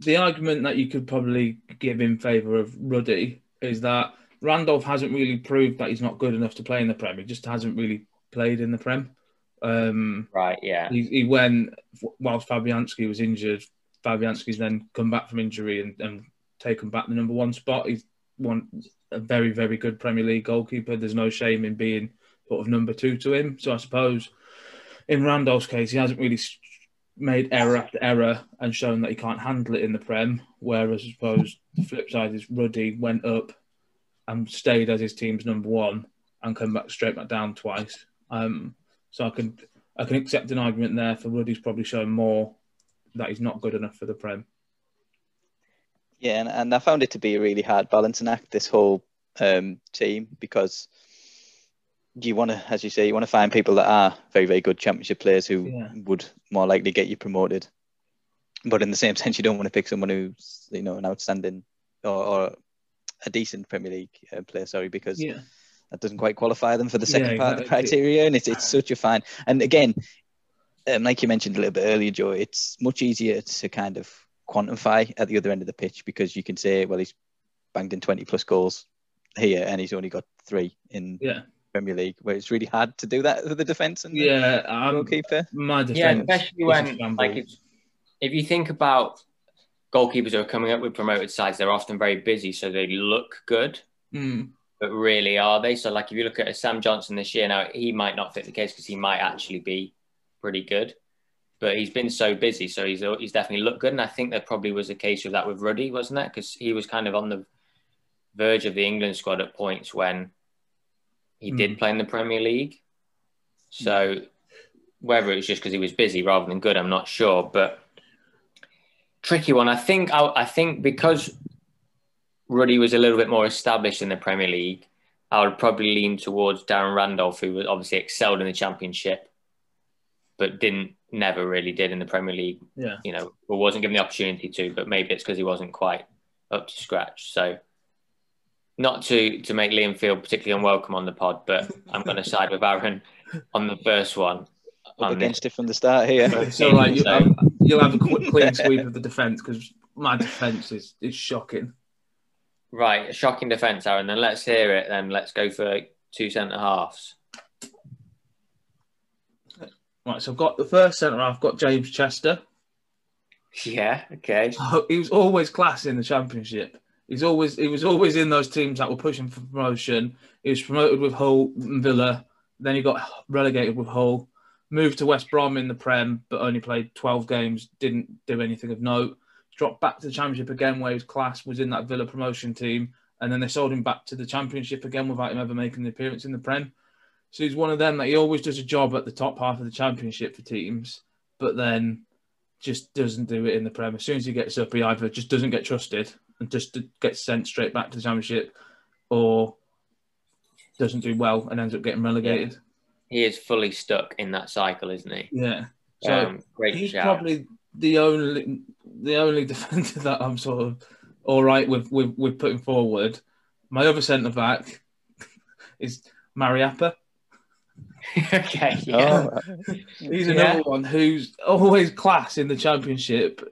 the argument that you could probably give in favour of Ruddy is that Randolph hasn't really proved that he's not good enough to play in the Prem. He just hasn't really played in the Prem. Um, Right. Yeah. he, he went whilst Fabianski was injured. Fabianski's then come back from injury and, and taken back the number one spot. He's one a very very good Premier League goalkeeper. There's no shame in being sort of number two to him. So I suppose in Randolph's case, he hasn't really made error after error and shown that he can't handle it in the Prem. Whereas I suppose the flip side is Ruddy went up and stayed as his team's number one and come back straight back down twice. Um, so I can I can accept an argument there for Ruddy's probably shown more that he's not good enough for the Prem. Yeah, and, and I found it to be a really hard balancing act, this whole um, team, because you want to, as you say, you want to find people that are very, very good championship players who Yeah. would more likely get you promoted. But in the same sense, you don't want to pick someone who's, you know, an outstanding or, or a decent Premier League uh, player, sorry, because Yeah, that doesn't quite qualify them for the second Yeah, part of the criteria, and it's, it's such a fine. And again, um, like you mentioned a little bit earlier, Joe, it's much easier to kind of quantify at the other end of the pitch because you can say, well, he's banged in 20 plus goals here, and he's only got three in yeah, Premier League, where it's really hard to do that with the defence and the yeah. Um, goalkeeper. my defense. Yeah, especially when like if, if you think about goalkeepers who are coming up with promoted sides, they're often very busy, so they look good, Mm, but really are they? So like if you look at Sam Johnstone this year, now he might not fit the case because he might actually be pretty good, but he's been so busy, so he's he's definitely looked good, and I think there probably was a case of that with Ruddy, wasn't there? Because he was kind of on the verge of the England squad at points when he did Hmm. play in the Premier League. So whether it was just because he was busy rather than good, I'm not sure. But tricky one. I think I, I think because Ruddy was a little bit more established in the Premier League, I would probably lean towards Darren Randolph, who was obviously excelled in the Championship, but didn't never really did in the Premier League. yeah. You know, or wasn't given the opportunity to. But maybe it's because he wasn't quite up to scratch. So. Not to, to make Liam feel particularly unwelcome on the pod, but I'm going to side with Aaron on the first one. Up on this. against it from the start here. It's all right. You, So- um, you'll have a quick, clean sweep of the defence because my defence is, is shocking. Right, a shocking defence, Aaron. Then let's hear it. Then let's go for two centre halves. Right, so I've got the first centre half, got James Chester. Yeah. Okay. Oh, he was always class in the championship. He's always he was always in those teams that were pushing for promotion. He was promoted with Hull and Villa. Then he got relegated with Hull. Moved to West Brom in the Prem, but only played 12 games. Didn't do anything of note. Dropped back to the Championship again, where his class was in that Villa promotion team. And then they sold him back to the Championship again without him ever making an appearance in the Prem. So he's one of them that he always does a job at the top half of the Championship for teams, but then just doesn't do it in the Prem. As soon as he gets up, he either just doesn't get trusted and just gets sent straight back to the Championship, or doesn't do well and ends up getting relegated. He is fully stuck in that cycle, isn't he? Yeah. So um, great he's shout. probably the only the only defender that I'm sort of all right with with, with putting forward. My other centre back is Mariappa. okay. Yeah. Oh, He's Yeah. another one who's always class in the championship,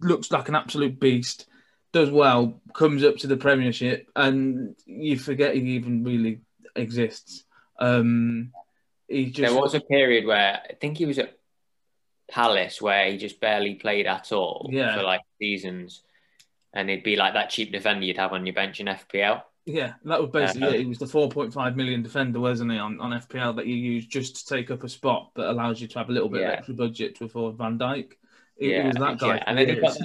looks like an absolute beast, does well, comes up to the Premiership, and you forget he even really exists. Um, he just There was a period where I think he was at Palace where he just barely played at all Yeah. for like seasons, and he'd be like that cheap defender you'd have on your bench in FPL. yeah, that was basically Uh, it. He was the 4.5 million defender, wasn't he, on, on FPL that you use just to take up a spot that allows you to have a little bit Yeah. of extra budget to afford Van Dijk. It, yeah, was that guy. yeah. and then got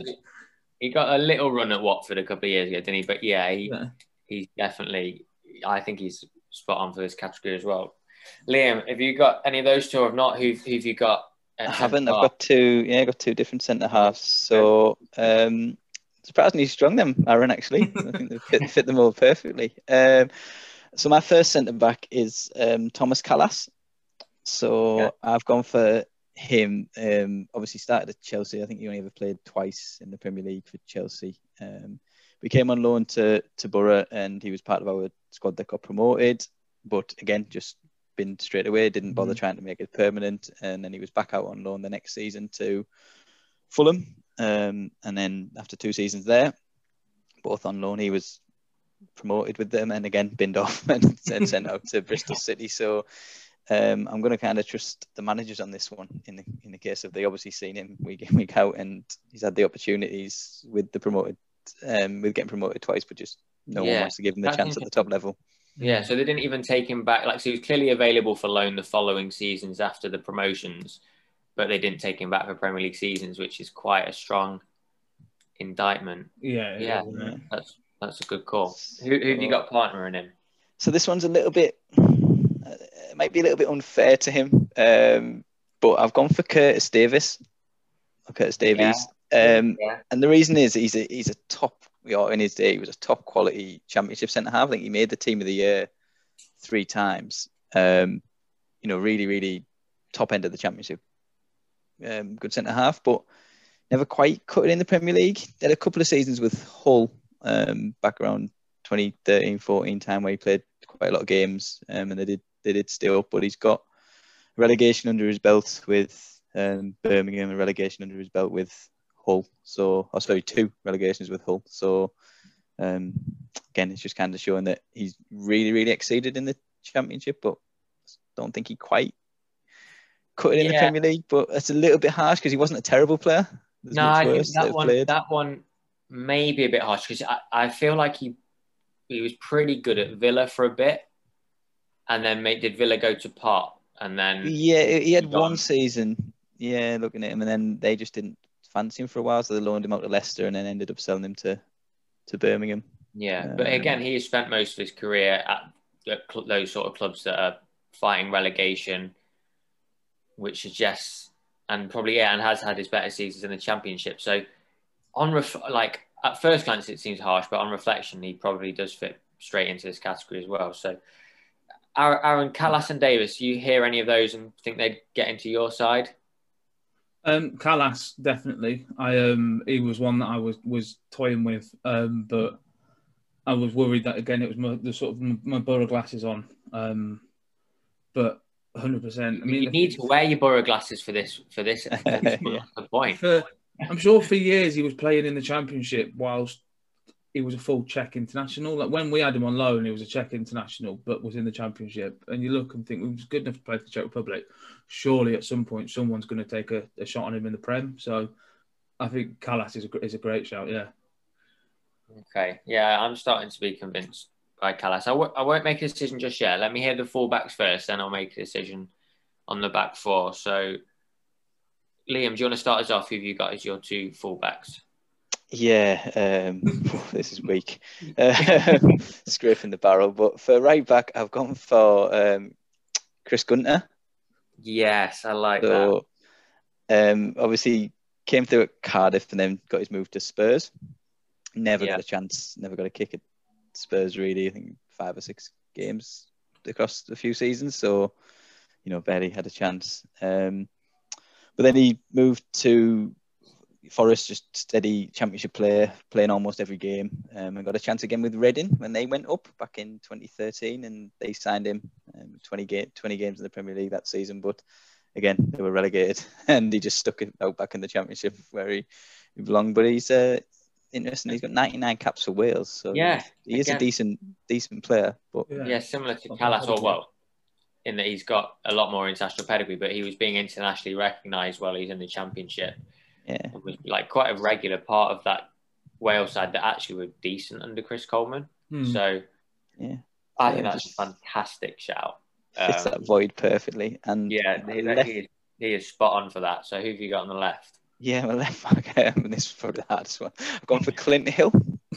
he got a little run at Watford a couple of years ago, didn't he? But yeah, he, Yeah. he's definitely. I think he's spot on for this category as well. Liam, have you got any of those two? Or if not, who who've you got? I haven't. I've got two. Yeah, I've got two different centre halves. So um, surprisingly strong them, Aaron. Actually, I think they fit, fit them all perfectly. Um, so my first centre back is um, Thomas Kalas. So Yeah. I've gone for him. Um, obviously started at Chelsea. I think he only ever played twice in the Premier League for Chelsea. Um, we came on loan to to Borough, and he was part of our squad that got promoted. But again, just been straight away. Didn't bother Mhm. trying to make it permanent, and then he was back out on loan the next season to Fulham. Um, and then after two seasons there, both on loan, he was promoted with them, and again binned off and, and sent out to Bristol City. So um, I'm going to kind of trust the managers on this one. In the in the case of they obviously seen him week in week out, and he's had the opportunities with the promoted, um, with getting promoted twice, but just no one Yeah, wants to give him the chance at the top level. Yeah, so they didn't even take him back. Like, so he was clearly available for loan the following seasons after the promotions, but they didn't take him back for Premier League seasons, which is quite a strong indictment. Yeah, it Yeah. is, isn't it? That's that's a good call. Who who have you got partnering him? So this one's a little bit, it might be a little bit unfair to him, um, but I've gone for Curtis Davies. Curtis Davies. Um, Yeah. and the reason is he's a he's a top. You know, in his day, he was a top quality championship centre half. I think he made the team of the year three times. Um, you know, really, really top end of the championship. Um, good centre half, but never quite cut it in the Premier League. Did a couple of seasons with Hull um, back around 2013, 14 time where he played quite a lot of games, um, and they did they did stay up. But he's got relegation under his belt with um, Birmingham, and relegation under his belt with Hull. So, oh, sorry, two relegations with Hull. So, um, again, it's just kind of showing that he's really, really exceeded in the Championship, but don't think he quite cut it in the Premier League. But it's a little bit harsh because he wasn't a terrible player. There's No, I think worse that one played. that one may be a bit harsh because I, I feel like he he was pretty good at Villa for a bit, and then made, did Villa go to pot, and then Yeah, he had one season. Yeah, looking at him, and then they just didn't fancy him for a while, so they loaned him out to Leicester, and then ended up selling him to to Birmingham. Yeah, but Um, again, he has spent most of his career at cl- those sort of clubs that are fighting relegation, which suggests, and probably yeah, and has had his better seasons in the championship. So, on ref- like at first glance, it seems harsh, but on reflection, he probably does fit straight into this category as well. So, Aaron, Kalas and Davies, you hear any of those and think they'd get into your side? Um, Kalas definitely. I um, he was one that I was was toying with, um, but I was worried that again it was my, the sort of my, my Borough glasses on. Um, but 100. percent I mean, you need to wear your Borough glasses for this. For this, for this Yeah. Point. for, I'm sure for years he was playing in the Championship whilst he was a full Czech international. Like when we had him on loan, he was a Czech international, but was in the Championship. And you look and think, well, he was good enough to play for the Czech Republic. Surely at some point, someone's going to take a, a shot on him in the Prem. So I think Kalas is a, is a great shout. Yeah. Okay, yeah, I'm starting to be convinced by Kalas. I w- I won't make a decision just yet. Let me hear the fullbacks first, then I'll make a decision on the back four. So, Liam, do you want to start us off? Who have you got as your two fullbacks? Yeah, um, this is weak. Um, scraping the barrel, but for right back, I've gone for um, Chris Gunter. Yes, I like that. Um, obviously came through at Cardiff and then got his move to Spurs. Never Yeah. got a chance. Never got a kick at Spurs. Really, I think five or six games across a few seasons. So, you know, barely had a chance. Um, but then he moved to Forest just steady championship player, playing almost every game. Um, and got a chance again with Reading when they went up back in 2013, and they signed him um, 20, ga- 20 games in the Premier League that season. But again, they were relegated, and he just stuck it out back in the championship where he, he belonged. But he's uh, interesting. He's got 99 caps for Wales, so Yeah, he is a decent decent player. But Yeah, similar to Not Kalas, or well, in that he's got a lot more international pedigree, but he was being internationally recognised while he's in the championship. Yeah, and was like quite a regular part of that Wales side that actually were decent under Chris Coleman. Hmm. So yeah, I Yeah, think that's just- a fantastic shout. fits Um, that void perfectly. And yeah, he, left- he, is, he is spot on for that. So who have you got on the left? yeah, my left back. Um, this is probably the hardest one. I've gone for Clint Hill.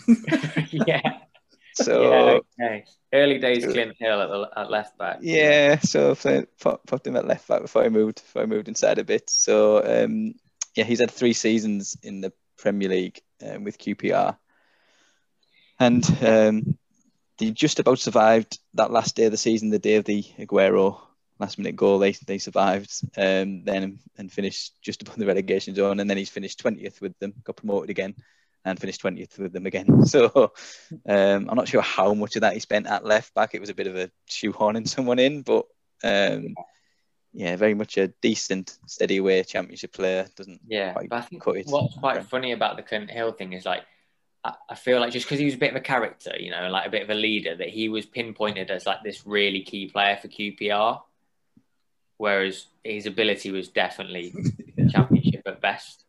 yeah, So yeah, okay. Early days, So- Clint Hill at, the, at left back. Yeah, so I put, put him at left back before I moved before I moved inside a bit. So um, yeah, he's had three seasons in the Premier League um, with QPR, and um, they just about survived that last day of the season, the day of the Aguero last minute goal. They they survived, um, then and finished just above the relegation zone, and then he's finished twentieth with them, got promoted again. And finished twentieth with them again. So um, I'm not sure how much of that he spent at left back. It was a bit of a shoehorning someone in, but um, yeah, very much a decent, steady away championship player. Doesn't Yeah, quite but I think what's quite funny about the Clint Hill thing is like, I, I feel like just because he was a bit of a character, you know, like a bit of a leader, that he was pinpointed as like this really key player for QPR, whereas his ability was definitely championship at best.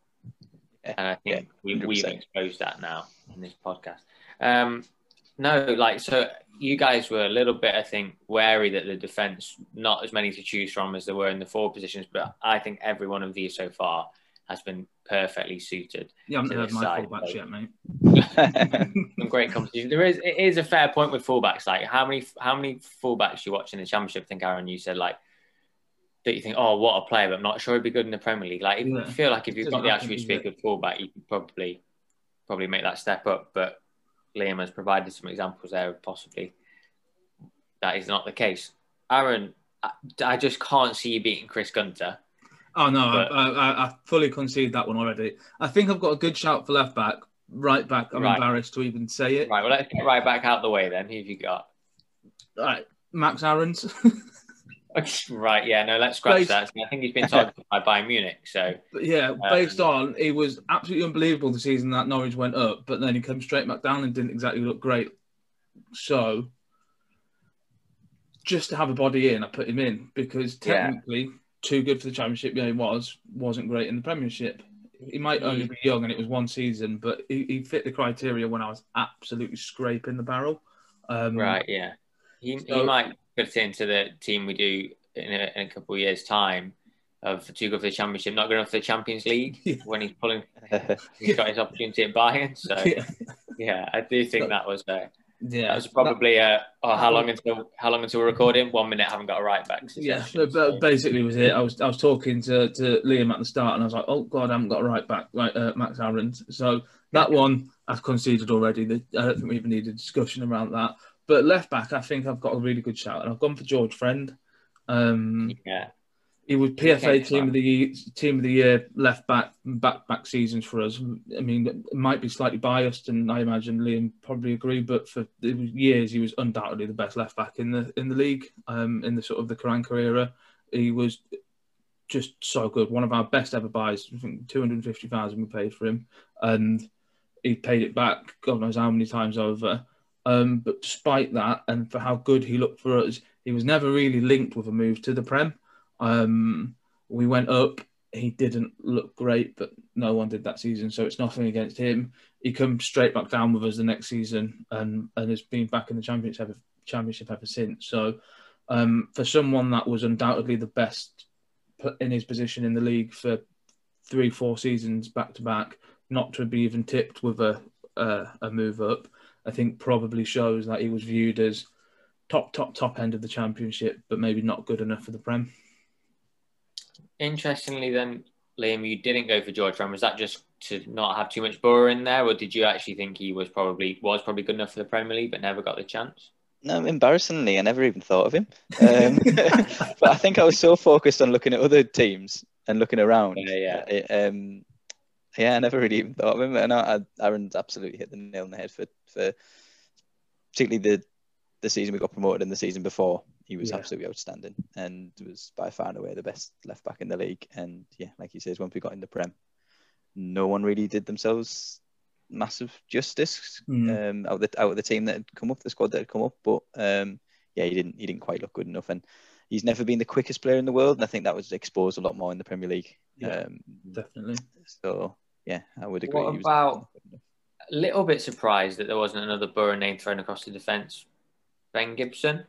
Yeah, And I think we, 100%. we've exposed that now in this podcast. Um, no, like so, you guys were a little bit, I think, wary that the defense not as many to choose from as there were in the forward positions, but I think every one of these so far has been perfectly suited. Yeah, I've not to heard my side, fullbacks like- yet, mate. Some great competition. There is it is a fair point with fullbacks. Like how many how many fullbacks you watch in the championship? I think Aaron, you said like. That you think, oh, what a player, but I'm not sure he'd be good in the Premier League. Like, if Yeah. you feel like if you've got the happen, attributes to does be a good fullback, you could probably probably make that step up. But Liam has provided some examples there of possibly that is not the case. Aaron, I, I just can't see you beating Chris Gunter. Oh no, But- I, I, I fully concede that one already. I think I've got a good shout for left back. Right back, I'm Right. embarrassed to even say it. Right, well, let's get right back out the way then. Who have you got? Right, Max Aarons. right, yeah, no, let's scratch Based- that. I think he's been targeted by Bayern Munich, so But yeah, based on he was absolutely unbelievable the season that Norwich went up, but then he came straight back down and didn't exactly look great. So just to have a body in, I put him in because Yeah. technically too good for the championship. Yeah, he was wasn't great in the Premiership. He might only be young and it was one season, but he, he fit the criteria when I was absolutely scraping the barrel. Um, right, yeah, he, he might fit into the team we do in a, in a couple of years' time of too good for the championship, not enough for the Champions League Yeah. when he's pulling. He's got his opportunity at Bayern, so Yeah, yeah, I do think that was a, yeah. that was probably a, oh, how long until how long until we're recording? One minute, I haven't got a right back. Yeah, suggestion, but, but so- basically was it. I was I was talking to, to Liam at the start, and I was like, "Oh God, I haven't got a right back, right, uh, Max Aarons." So that one I've conceded already. I don't think we even need a discussion around that. But left back, I think I've got a really good shout, and I've gone for George Friend. Um, yeah, he was Okay, PFA team fine. of the year, team of the year left back back back seasons for us. I mean, it might be slightly biased, and I imagine Liam probably agree. But for years, he was undoubtedly the best left back in the in the league. Um, in the sort of the Karanka era, he was just so good. One of our best ever buys. I think two hundred fifty thousand we paid for him, and he paid it back. God knows how many times over. Um, but despite that, and for how good he looked for us, he was never really linked with a move to the Prem. Um, we went up. He didn't look great, but no one did that season, so it's nothing against him. He comes straight back down with us the next season, and and has been back in the championship ever, championship ever since. So, um, for someone that was undoubtedly the best in his position in the league for three, four seasons back to back, not to be even tipped with a a, a move up, I think probably shows that he was viewed as top, top, top end of the championship, but maybe not good enough for the Prem. Interestingly, then Liam, you didn't go for George Friend. Was that just to not have too much Borough in there, or did you actually think he was probably was probably good enough for the Premier League, but never got the chance? No, embarrassingly, I never even thought of him. Um, but I think I was so focused on looking at other teams and looking around. Yeah, yeah. It, um, yeah, I never really even thought of him. And I, Aaron's absolutely hit the nail on the head for for particularly the the season we got promoted and the season before. He was Yeah. absolutely outstanding and was by far and away the best left back in the league. And yeah, like he says, once we got in the Prem, no one really did themselves massive justice Mm. um, out of the out of the team that had come up, the squad that had come up. But um, yeah, he didn't he didn't quite look good enough, and he's never been the quickest player in the world. And I think that was exposed a lot more in the Premier League. Yeah. Um, Definitely. so yeah, I would agree. What he was about- A little bit surprised that there wasn't another Borough name thrown across the defence. Ben Gibson.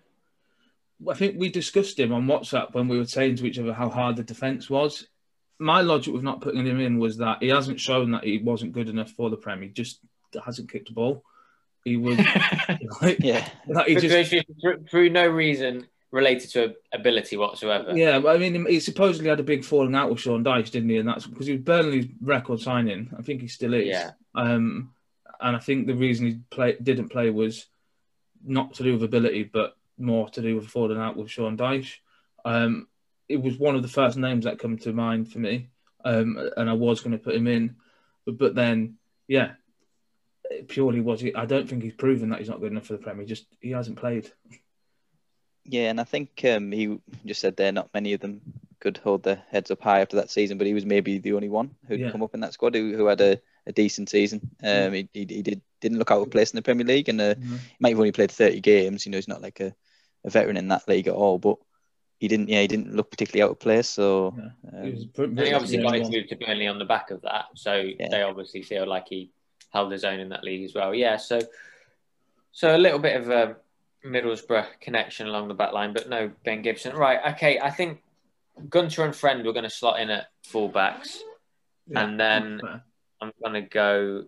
I think we discussed him on WhatsApp when we were saying to each other how hard the defence was. My logic with not putting him in was that he hasn't shown that he wasn't good enough for the Prem. He just hasn't kicked a ball. He was like, yeah, like he just Because through, through no reason related to ability whatsoever. Yeah, I mean, he supposedly had a big falling out with Sean Dyche, didn't he? And that's because he was Burnley's record signing. I think he still is. Yeah. Um, and I think the reason he play, didn't play was not to do with ability, but more to do with falling out with Sean Dyche. Um, it was one of the first names that come to mind for me, um, and I was going to put him in, but, but then, yeah, purely was. he. I don't think he's proven that he's not good enough for the Premier. Just he hasn't played. Yeah, and I think um, he just said there not many of them could hold their heads up high after that season, but he was maybe the only one who'd Yeah. come up in that squad who, who had a, a decent season. Um, he, he, he did didn't look out of place in the Premier League, and uh, he might have only played 30 games. You know, he's not like a, a veteran in that league at all, but he didn't. Yeah, he didn't look particularly out of place. So Yeah. um, He was he obviously yeah, got his move to Burnley on the back of that. So they obviously feel like he held his own in that league as well. Yeah, so so a little bit of a Middlesbrough connection along the back line, but no Ben Gibson. Right, okay, I think Gunter and Friend we're going to slot in at fullbacks. Yeah. And then I'm going to go,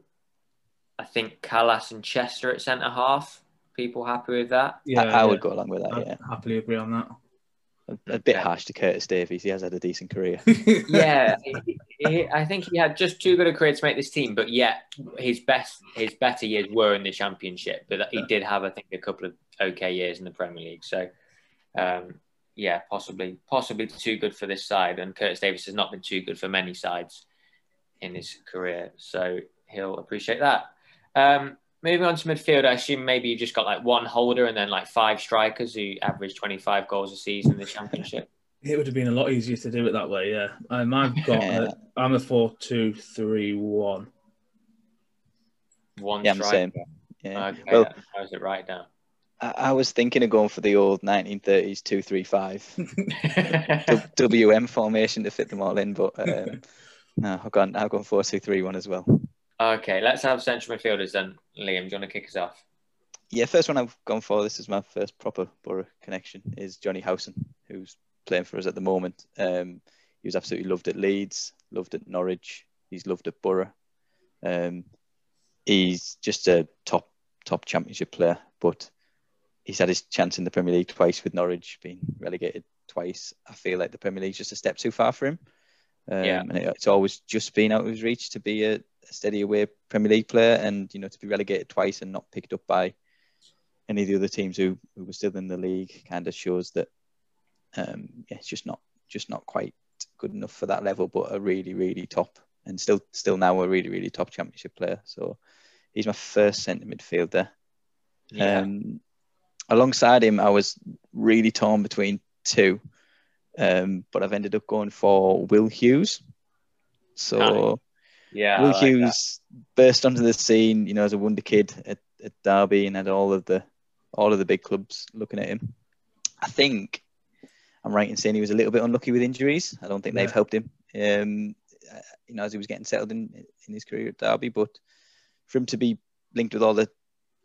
I think Kalas and Chester at centre half. People happy with that? yeah, I, I would yeah. go along with that. I'd Yeah, happily agree on that. A, a bit harsh to Curtis Davies. He has had a decent career. yeah, he, he- I think he had just too good a career to make this team, but yet his best, his better years were in the Championship. But he did have, I think, a couple of okay years in the Premier League. So, um, yeah, possibly, possibly too good for this side. And Curtis Davies has not been too good for many sides in his career, so he'll appreciate that. Um, moving on to midfield, I assume maybe you just got like one holder and then like five strikers who average twenty five goals a season in the Championship. It would have been a lot easier to do it that way, yeah. Um, I've got, Yeah. i I'm a four, two, three, one. One Yeah, I'm the striker. same. Yeah. Okay, Well, that narrows it right down. I, I was thinking of going for the old 1930s two three five WM formation to fit them all in, but um, no, I've gone I've gone four two three one as well. Okay, let's have central midfielders then. Liam, do you want to kick us off? Yeah, first one I've gone for. This is my first proper Borough connection. Is Jonny Howson, who's playing for us at the moment. Um, he was absolutely loved at Leeds, loved at Norwich. He's loved at Borough. Um, he's just a top top Championship player, but he's had his chance in the Premier League twice with Norwich, being relegated twice. I feel like the Premier League's just a step too far for him. Um, Yeah. and it, it's always just been out of his reach to be a, a steady away Premier League player, and you know to be relegated twice and not picked up by any of the other teams who, who were still in the league kind of shows that um, yeah, it's just not just not quite good enough for that level, but a really really top and still still now a really really top championship player. So he's my first centre midfielder. Yeah. Um, alongside him, I was really torn between two, um, but I've ended up going for Will Hughes. So yeah. Will like that. Hughes burst onto the scene, you know, as a wonder kid at, at Derby and had all of the all of the big clubs looking at him. I think I'm right in saying he was a little bit unlucky with injuries. I don't think they've helped him, um, uh, you know, as he was getting settled in in his career at Derby. But for him to be linked with all the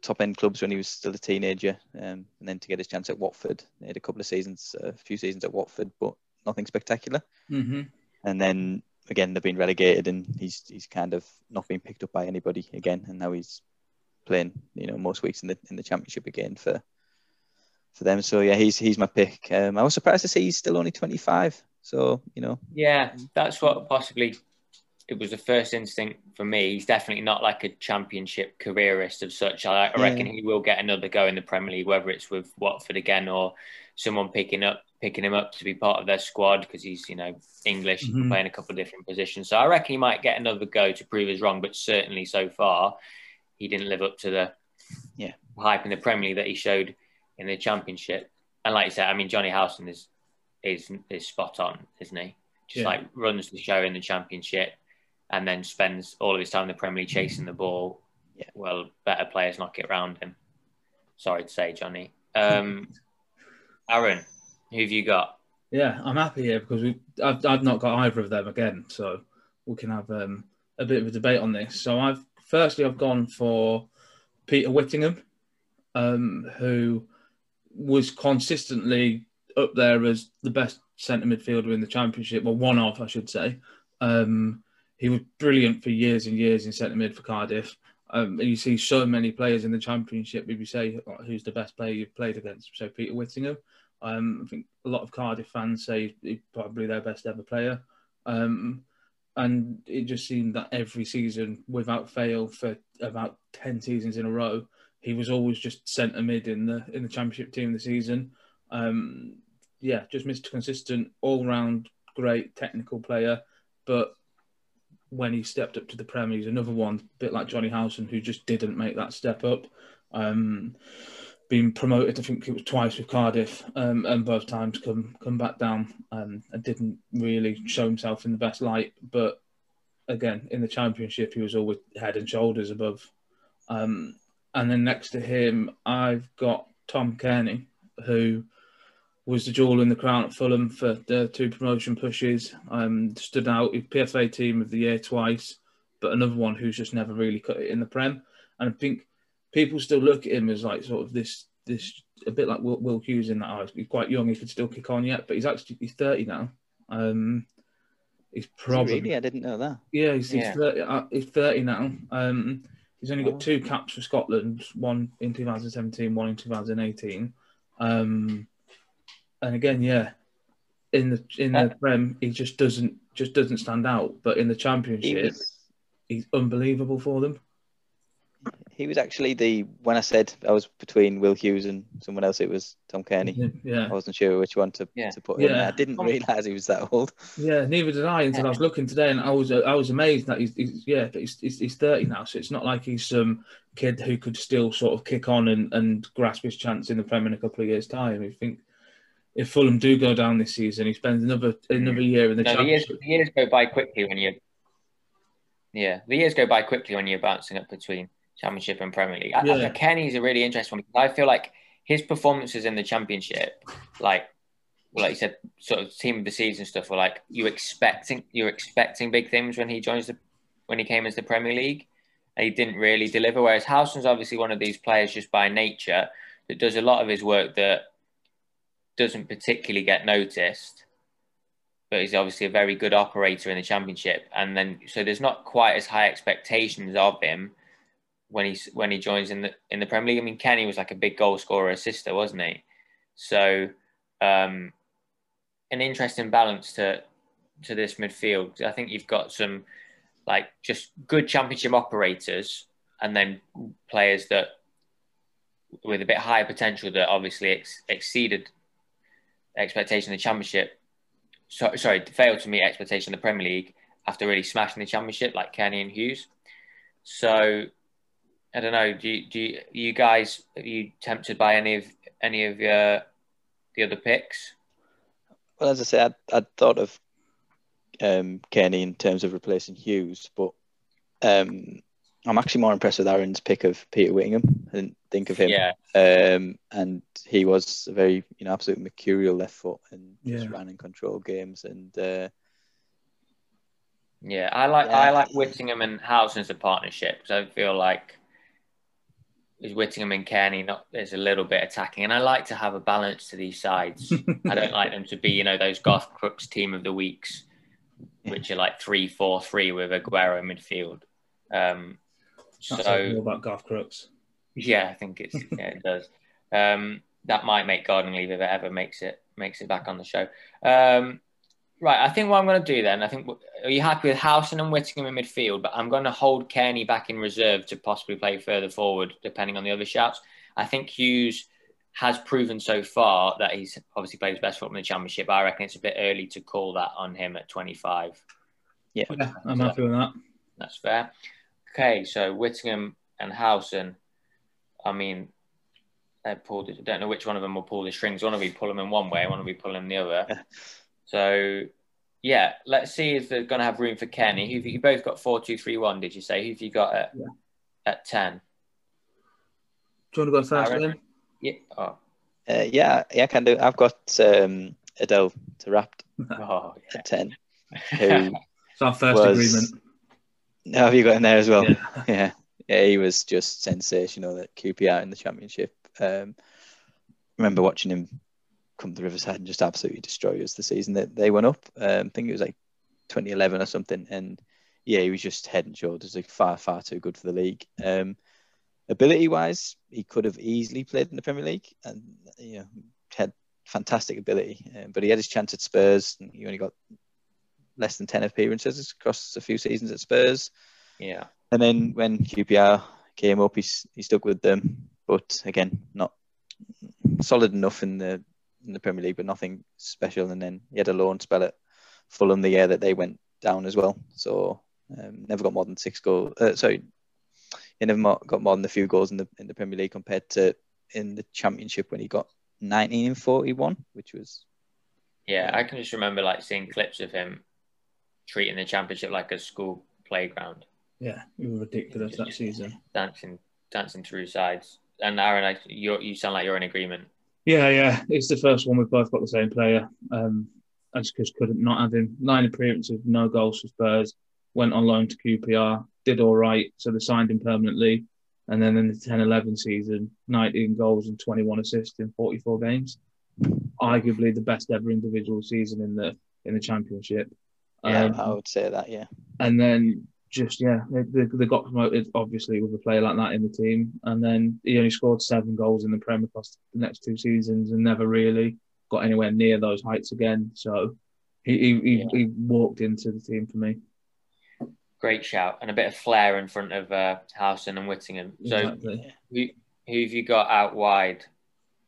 top end clubs when he was still a teenager, um, and then to get his chance at Watford, he had a couple of seasons, a few seasons at Watford, but nothing spectacular. Mm-hmm. and then again they've been relegated and he's he's kind of not been picked up by anybody again. And now he's playing you know most weeks in the in the championship again for for them. So yeah he's he's my pick. Um, I was surprised to see he's still only 25 so you know. Yeah, that's what possibly it was the first instinct for me. He's definitely not like a championship careerist of such. I, I reckon Yeah. he will get another go in the Premier League, whether it's with Watford again or someone picking up picking him up to be part of their squad because he's you know English, Mhm. playing a couple of different positions. So I reckon he might get another go to prove us wrong. But certainly so far, he didn't live up to the Yeah. hype in the Premier League that he showed in the Championship. And like you said, I mean Jonny Howson is is is spot on, isn't he? Just Yeah. like runs the show in the Championship, and then spends all of his time in the Premier League chasing the ball. Yeah. Well, better players knock it round him. Sorry to say, Johnny. Um, Aaron, who have you got? Yeah, I'm happy here because we I've, I've not got either of them again, so we can have um, a bit of a debate on this. So I've firstly I've gone for Peter Whittingham, um, who was consistently up there as the best centre midfielder in the championship, or one of, I should say. Um, he was brilliant for years and years in centre mid for Cardiff. Um, and you see so many players in the championship. If you say "Oh, who's the best player you've played against, so Peter Whittingham. Um, I think a lot of Cardiff fans say he's probably their best ever player. Um, and it just seemed that every season, without fail, for about ten seasons in a row, he was always just centre mid in the in the championship team this season. Um, yeah, just Mr. Consistent, all round great technical player, but when he stepped up to the Premier, he's another one, a bit like Jonny Howson, who just didn't make that step up. Um, been promoted, I think it was twice with Cardiff, um, and both times come come back down um, and didn't really show himself in the best light. But again, in the Championship, he was always head and shoulders above. Um, and then next to him, I've got Tom Cairney, who was the jewel in the crown at Fulham for the two promotion pushes. Um, stood out, PFA Team of the Year twice, but another one who's just never really cut it in the Prem. And I think people still look at him as like sort of this this a bit like Will, Will Hughes in that eyes. He's quite young; he could still kick on yet, but he's actually he's thirty now. Um, he's probably really? I didn't know that. yeah, he's, Yeah. He's, 30, uh, he's 30 now. Um, he's only got two caps for Scotland, one in 2017, one in 2018. Um, and again, yeah, in the in the Uh, Prem, he just doesn't just doesn't stand out. But in the He Championship, was, he's unbelievable for them. he was actually the when I said I was between Will Hughes and someone else, it was Tom Cairney. Yeah, I wasn't sure which one to, Yeah. to put in Yeah. there. I didn't realise he was that old. yeah. Neither did I until I was looking today, and I was I was amazed that he's, he's yeah, but he's, he's he's 30 now, so it's not like he's some kid who could still sort of kick on and, and grasp his chance in the Prem in a couple of years' time. I think if Fulham do go down this season, he spends another another year in the No, the years, the years go by quickly when you. Yeah, the years go by quickly when you're bouncing up between Championship and Premier League. I, Yeah. I, Kenny is a really interesting one because I feel like his performances in the Championship, like, well, like you said, sort of team of the season stuff, were like you expecting you're expecting big things when he joins the when he came as the Premier League, and he didn't really deliver. Whereas Howson's obviously one of these players just by nature that does a lot of his work that doesn't particularly get noticed but he's obviously a very good operator in the championship. And then so there's not quite as high expectations of him when he's when he joins in the in the Premier League. I mean, Kenny was like a big goal scorer, assister, wasn't he? So um, an interesting balance to to this midfield. I think you've got some like just good championship operators, and then players that with a bit higher potential that obviously ex- exceeded expectation in the championship so, sorry, failed to meet expectation in the Premier League after really smashing the Championship, like Kenny and Hughes. So, I don't know. Do you, do you, you guys are you tempted by any of any of your the other picks? Well, as I said, I'd, I'd thought of um, Kenny in terms of replacing Hughes, but um, I'm actually more impressed with Aaron's pick of Peter Whittingham. I think of him. Yeah, Um, and he was a very, you know, absolute mercurial left foot and just Yeah. ran and controlled games. And uh, yeah. I like Yeah. I like Whittingham and Howson as a partnership because I feel like is Whittingham and Kenny not there's a little bit attacking, and I like to have a balance to these sides. I don't like them to be, you know, those Garth Crooks team of the weeks, which are like three, four, three with Aguero in midfield. Um, That's so all about Garth Crooks. Yeah, I think it's yeah, it does. Um, that might make garden leave if it ever makes it makes it back on the show. Um, right, I think what I'm going to do then. I think are you happy with Howson and Whittingham in midfield? But I'm going to hold Cairney back in reserve to possibly play further forward, depending on the other shouts. I think Hughes has proven so far that he's obviously played his best football in the championship. I reckon it's a bit early to call that on him at 25. Yeah, Yeah, I'm happy with that. That's fair. Okay, so Whittingham and Howson. I mean, they pulled. I don't know which one of them will pull the strings. One of you pull them in one way, one of you pull them the other. So, yeah, let's see if they're going to have room for Kenny. Who you both got four, two, three, one? Did you say? Who've you got at Yeah. at ten? Do you want to go first, Aaron? Liam? Yeah. Oh, Uh, yeah, yeah, I can do. I've got um, Adele to wrapped oh at ten. yeah. Who It's our first Was- agreement. oh, have you got in there as well? Yeah. yeah, yeah, he was just sensational at QPR in the championship. Um, remember watching him come to Riverside and just absolutely destroy us the season that they went up. Um, I think it was like 2011 or something, and yeah, he was just head and shoulders like far, far too good for the league. Um, ability wise, he could have easily played in the Premier League, and you know had fantastic ability, um, but he had his chance at Spurs. And he only got less than 10 appearances across a few seasons at Spurs. yeah. And then when QPR came up, he, he stuck with them, but again, not solid enough in the in the Premier League, but nothing special. And then he had a loan spell at Fulham the year that they went down as well. So um, never got more than six goals. Uh, sorry, he never got more than a few goals in the in the Premier League compared to in the Championship when he got 19 and 41, which was Yeah, I can just remember like seeing clips of him treating the championship like a school playground, Yeah, you were ridiculous that season. dancing, dancing through sides. And Aaron, I, you you sound like you're in agreement. Yeah, yeah. It's the first one we've both got the same player. Um, I just, just couldn't not have him. Nine appearances, no goals for Spurs. Went on loan to QPR, did all right, so they signed him permanently. And then in the 10 11 season, 19 goals and 21 assists in 44 games. Arguably the best ever individual season in the in the championship. yeah, Um, I would say that yeah. and then just yeah, they, they, got promoted obviously with a player like that in the team, and then he only scored seven goals in the Prem across the next two seasons, and never really got anywhere near those heights again. So he he, he, Yeah. he walked into the team for me. Great shout and a bit of flair in front of uh, Howson and Whittingham. So Exactly. who who have you got out wide?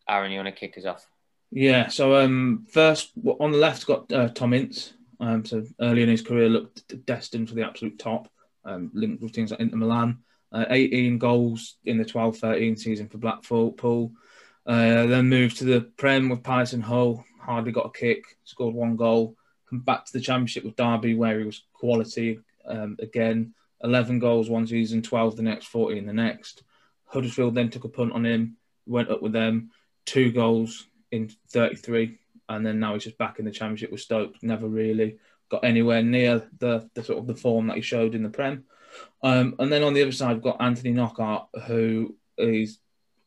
Aaron, you want to kick us off? Yeah. So um, first on the left got uh, Tom Ince. Um, so early in his career looked destined for the absolute top. Um, linked with things like Inter Milan. Uh, 18 goals in the 12-13 season for Blackpool. Uh, then moved to the Prem with Palace and Hull. Hardly got a kick. Scored one goal. Come back to the Championship with Derby, where he was quality um, again. 11 goals one season, 12 the next, 14 the next. Huddersfield then took a punt on him. Went up with them. Two goals in 33, and then now he's just back in the Championship with Stoke. Never really got anywhere near the, the sort of the form that he showed in the Prem. Um, and then on the other side, we've got Anthony Knockaert, who is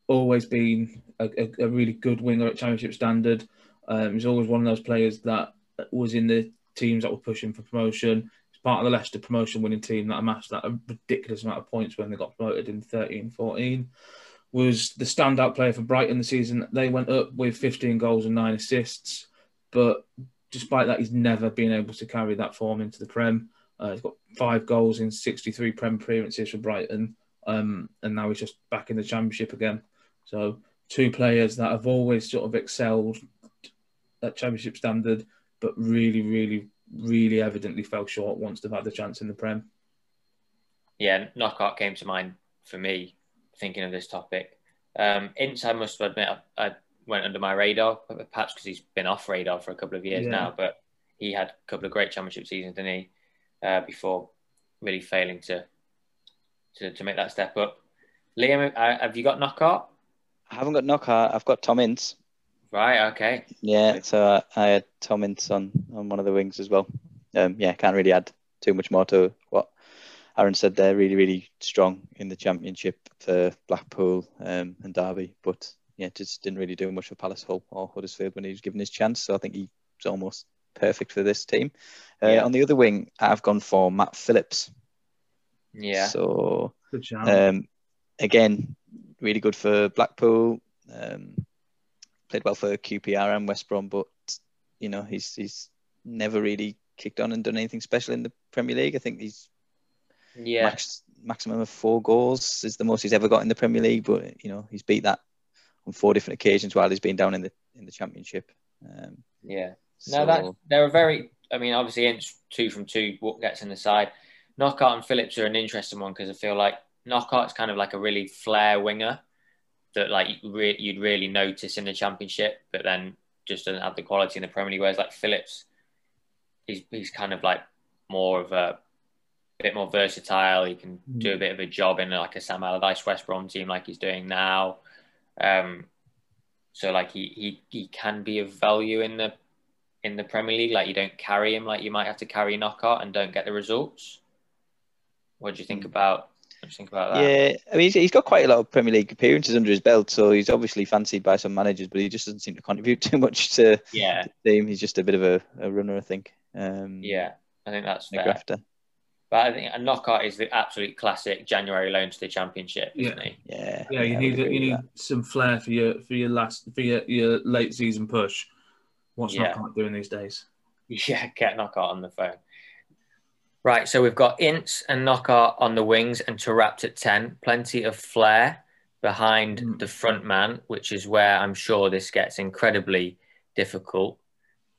always been a, a, a really good winger at Championship standard. Um, he's always one of those players that was in the teams that were pushing for promotion. He's part of the Leicester promotion winning team that amassed that ridiculous amount of points when they got promoted in 13 14 was the standout player for Brighton the season. They went up with 15 goals and nine assists, but despite that, he's never been able to carry that form into the Prem. Uh, he's got five goals in 63 Prem appearances for Brighton, um, and now he's just back in the Championship again. So, two players that have always sort of excelled at Championship standard, but really, really, really evidently fell short once they've had the chance in the Prem. Yeah, Knockaert came to mind for me thinking of this topic. Um, Ince, I must admit, I, I went under my radar, perhaps because he's been off radar for a couple of years Yeah. now. But he had a couple of great championship seasons, didn't he? Uh, before really failing to, to to make that step up. Liam, uh, have you got Knockaert? I haven't got Knockaert. I've got Tom Ince. Right. Okay. Yeah, so I, I had Tom Ince on, on one of the wings as well. Um, yeah, can't really add too much more to what Aaron said They're Really, really strong in the championship for Blackpool um, and Derby, but yeah, just didn't really do much for Palace Hull or Huddersfield when he was given his chance. So I think he's almost perfect for this team. Uh, Yeah. On the other wing, I've gone for Matt Phillips. Yeah. So Good um, again, really good for Blackpool. Um, played well for QPR and West Brom, but you know he's he's never really kicked on and done anything special in the Premier League. I think he's yeah. max, maximum of four goals is the most he's ever got in the Premier League, but you know he's beat that on four different occasions while he's been down in the in the championship. Um, Yeah. so, No, that they're a very. I mean, obviously, Ince two from two. What gets in the side? Knockaert and Phillips are an interesting one because I feel like Knockaert's kind of like a really flair winger that like re- you'd really notice in the Championship, but then just doesn't have the quality in the Premier League. Whereas like Phillips, he's he's kind of like more of a bit more versatile. He can Mm. do a bit of a job in like a Sam Allardyce West Brom team, like he's doing now. Um, so like he he he can be of value in the in the Premier League. Like you don't carry him like you might have to carry Knockaert and don't get the results. What do you think about? What do you think about that? Yeah, I mean, he's, he's got quite a lot of Premier League appearances under his belt, so he's obviously fancied by some managers, but he just doesn't seem to contribute too much to yeah, the team. He's just a bit of a, a runner, I think. Um, yeah. I think that's fair. grafter. But I think a Knockaert is the absolute classic January loan to the Championship, isn't he? Yeah, Yeah, you I need would you need that. some flair for your for your last for your, your late season push. What's Yeah. not doing these days? Yeah, get Knockaert on the phone. Right, so we've got Ince and Knockaert on the wings and Taarabt at 10. Plenty of flair behind Mm. the front man, which is where I'm sure this gets incredibly difficult.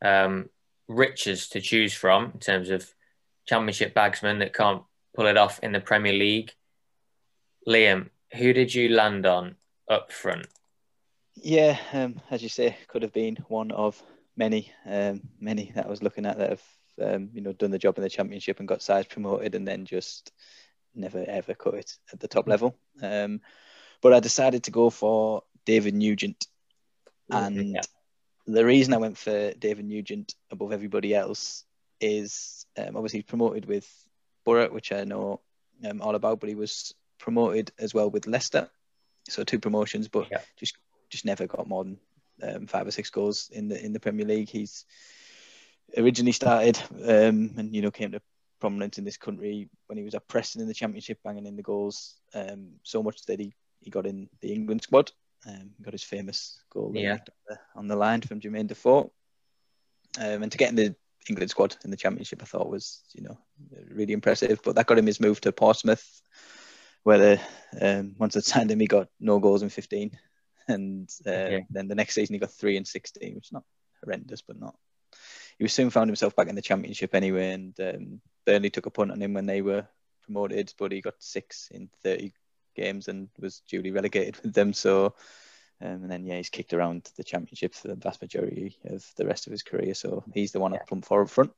Um, riches to choose from in terms of championship bagsmen that can't pull it off in the Premier League. Liam, who did you land on up front? Yeah, um, as you say, could have been one of many, um, many that I was looking at that have, um, you know, done the job in the championship and got sides promoted, and then just never ever cut it at the top level. Um, but I decided to go for David Nugent, and Yeah. the reason I went for David Nugent above everybody else is um, obviously promoted with Borough, which I know um, all about, but he was promoted as well with Leicester, so two promotions, but Yeah. just just never got more than um, five or six goals in the in the Premier League. He's originally started um, and you know came to prominence in this country when he was at Preston in the Championship, banging in the goals um, so much that he, he got in the England squad. Um, got his famous goal Yeah. on, the, on the line from Jermaine Defoe. Um, and to get in the England squad in the Championship, I thought was you know really impressive. But that got him his move to Portsmouth, where the, um, once they signed him, he got no goals in 15, and uh, Yeah. then the next season he got three in 16, which is not horrendous, but not. He was soon found himself back in the Championship anyway, and um, Burnley took a punt on him when they were promoted, but he got six in 30 games and was duly relegated with them. So. Um, and then yeah, he's kicked around the championship for the vast majority of the rest of his career. So he's the one Yeah. I'd plump for up front.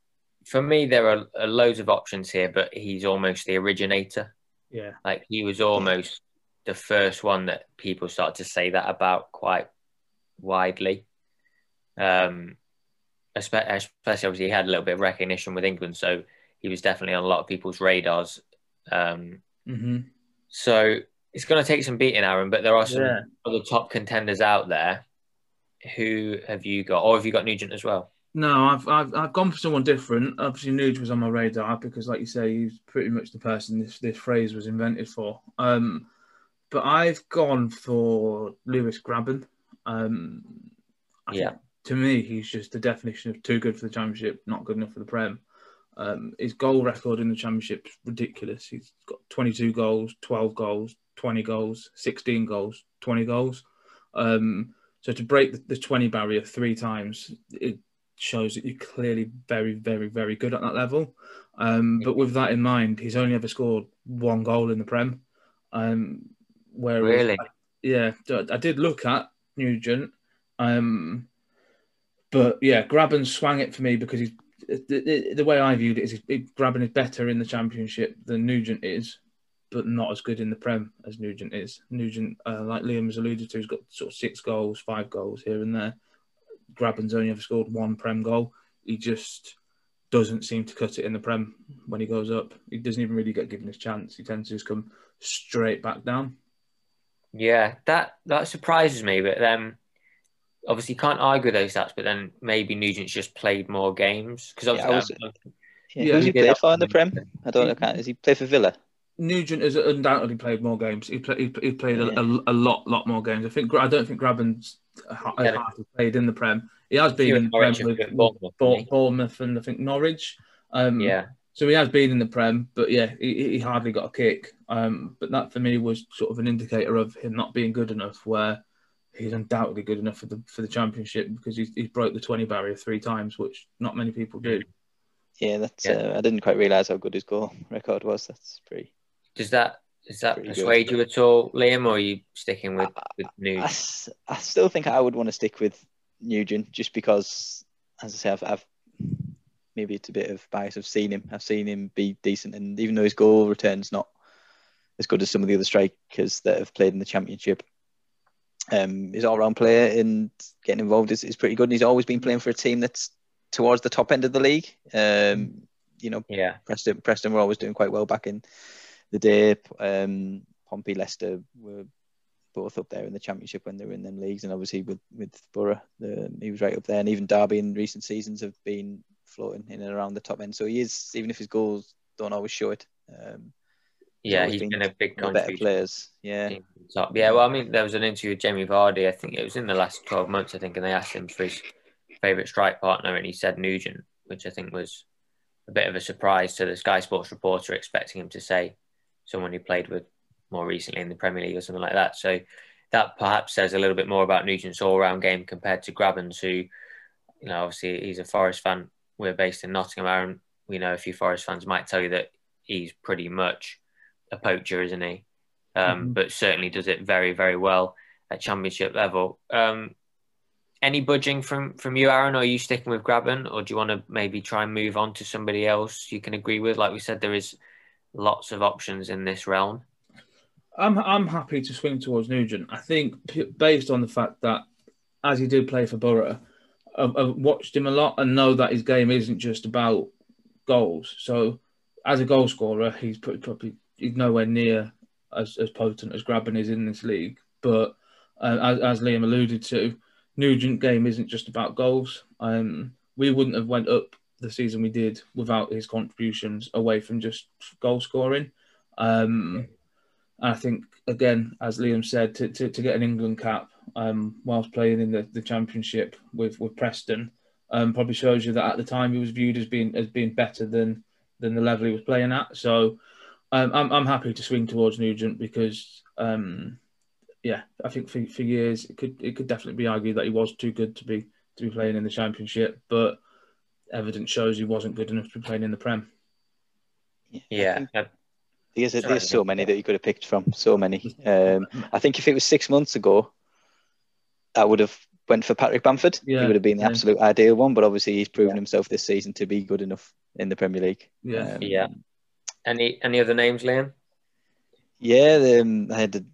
For me, there are, are loads of options here, but he's almost the originator. Yeah, Like he was almost the first one that people started to say that about quite widely. Um, especially obviously he had a little bit of recognition with England, so he was definitely on a lot of people's radars. Um, hmm so it's going to take some beating, Aaron, but there are some yeah. other top contenders out there. Who have you got, or have you got Nugent as well? No, I've, I've I've gone for someone different. Obviously, Nuge was on my radar because, like you say, he's pretty much the person this this phrase was invented for. Um, but I've gone for Lewis Grabban. Um, Yeah. think to me, he's just the definition of too good for the championship, not good enough for the Prem. Um, his goal record in the championship is ridiculous. He's got 22 goals, 12 goals, 20 goals, 16 goals, 20 goals. Um, so to break the, the 20 barrier three times, it shows that you're clearly very, very, very good at that level. Um, but with that in mind, he's only ever scored one goal in the Prem. Um, whereas, Really? yeah, I did look at Nugent. Um, but yeah, Grabban swang it for me because he's the, the, way I viewed it is Grabban is better in the championship than Nugent is, but not as good in the Prem as Nugent is. Nugent, uh, like Liam has alluded to, has got sort of six goals, five goals here and there. Grabban's only ever scored one Prem goal. He just doesn't seem to cut it in the Prem when he goes up. He doesn't even really get given his chance. He tends to just come straight back down. Yeah, that that surprises me. But then, obviously, you can't argue those stats. But then maybe Nugent's just played more games because Yeah, I was- obviously, Yeah, Yeah, who's he he did for in the. Prem? I don't know. Can't, he play for Villa? Nugent has undoubtedly played more games. He, play, he, he played a, Yeah. a, a lot, lot more games. I think I don't think Grabban's ha- Yeah. played in the Prem. He has been He in the Prem with, with Bournemouth, Bour- wasn't he? Bournemouth and I think Norwich. Um, yeah, So he has been in the Prem, but yeah, he, he hardly got a kick. Um, but that for me was sort of an indicator of him not being good enough, where he's undoubtedly good enough for the for the championship because he's, he's broke the 20 barrier three times, which not many people do. Yeah, that's. Yeah. Uh, I didn't quite realise how good his goal record was. That's pretty. Does that does that Pretty good. persuade you at all, Liam, or are you sticking with, with I, Nuge? s- I still think I would want to stick with Nugent just because, as I say, I've, I've maybe it's a bit of bias. I've seen him. I've seen him be decent, and even though his goal return's not as good as some of the other strikers that have played in the championship, um, his all-round player and getting involved is, is pretty good. And he's always been playing for a team that's towards the top end of the league. Um, you know, Yeah, Preston, Preston were always doing quite well back in the day. Um, Pompey, Leicester were both up there in the championship when they were in them leagues, and obviously with with Borough, the, he was right up there. And even Derby in recent seasons have been floating in and around the top end. So he is, even if his goals don't always show it. Um, yeah, he's been been a big one the better contributor. players. Yeah, team from the top. Yeah, well, I mean, there was an interview with Jamie Vardy. I think it was in the last twelve months. I think, and they asked him for his favourite strike partner, and he said Nugent, which I think was a bit of a surprise to the Sky Sports reporter, expecting him to say someone he played with more recently in the Premier League or something like that. So that perhaps says a little bit more about Nugent's all-round game compared to Grabban's, who, you know, obviously he's a Forest fan. We're based in Nottingham, Aaron. We know a few Forest fans might tell you that he's pretty much a poacher, isn't he? Um, Mhm. But certainly does it very, very well at championship level. Um, any budging from from you, Aaron? Or are you sticking with Grabban, or do you want to maybe try and move on to somebody else you can agree with? Like we said, there is lots of options in this realm. I'm I'm happy to swing towards Nugent. I think based on the fact that as he did play for Borough, I've, I've watched him a lot and know that his game isn't just about goals. So as a goal scorer, he's pretty, probably he's nowhere near as, as potent as Grabban is in this league. But uh, as, as Liam alluded to, Nugent game isn't just about goals. Um, we wouldn't have went up the season we did without his contributions away from just goal scoring. Um, and I think, again, as Liam said, to, to, to get an England cap um, whilst playing in the, the Championship with, with Preston um, probably shows you that at the time he was viewed as being as being better than than the level he was playing at. So um, I'm, I'm happy to swing towards Nugent because, um, yeah, I think for, for years it could it could definitely be argued that he was too good to be to be playing in the Championship, but evidence shows he wasn't good enough to be playing in the Prem. Yeah, There's, there's so many that you could have picked from. So many. Um, I think if it was six months ago, I would have went for Patrick Bamford. Yeah, he would have been the yeah. absolute ideal one. But obviously, he's proven himself this season to be good enough in the Premier League. Yeah. Um, Yeah. Any any other names, Liam? yeah. the, Um, I had, a,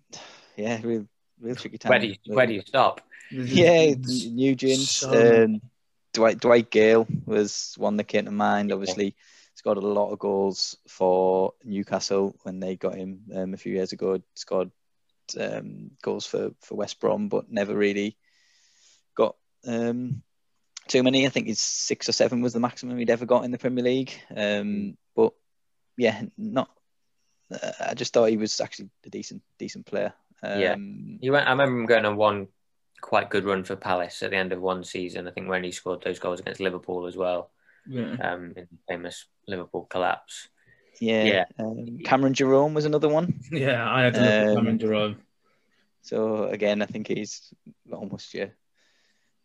yeah, real, real tricky time. Where do you where do you stop? Yeah, Nugent, So- um, Dwight Dwight Gayle was one that came to mind. Obviously, scored a lot of goals for Newcastle when they got him um, a few years ago. Scored um, goals for for West Brom, but never really got um, too many. I think his six or seven was the maximum he'd ever got in the Premier League. Um, but yeah, not. Uh, I just thought he was actually a decent decent player. Um, Yeah. He went. I remember him going on one quite good run for Palace at the end of one season. I think when he scored those goals against Liverpool as well, Yeah. um, in the famous Liverpool collapse. Yeah. Yeah. Um, Cameron Jerome was another one. Yeah, I had to look Um, Cameron Jerome. So again, I think he's almost yeah.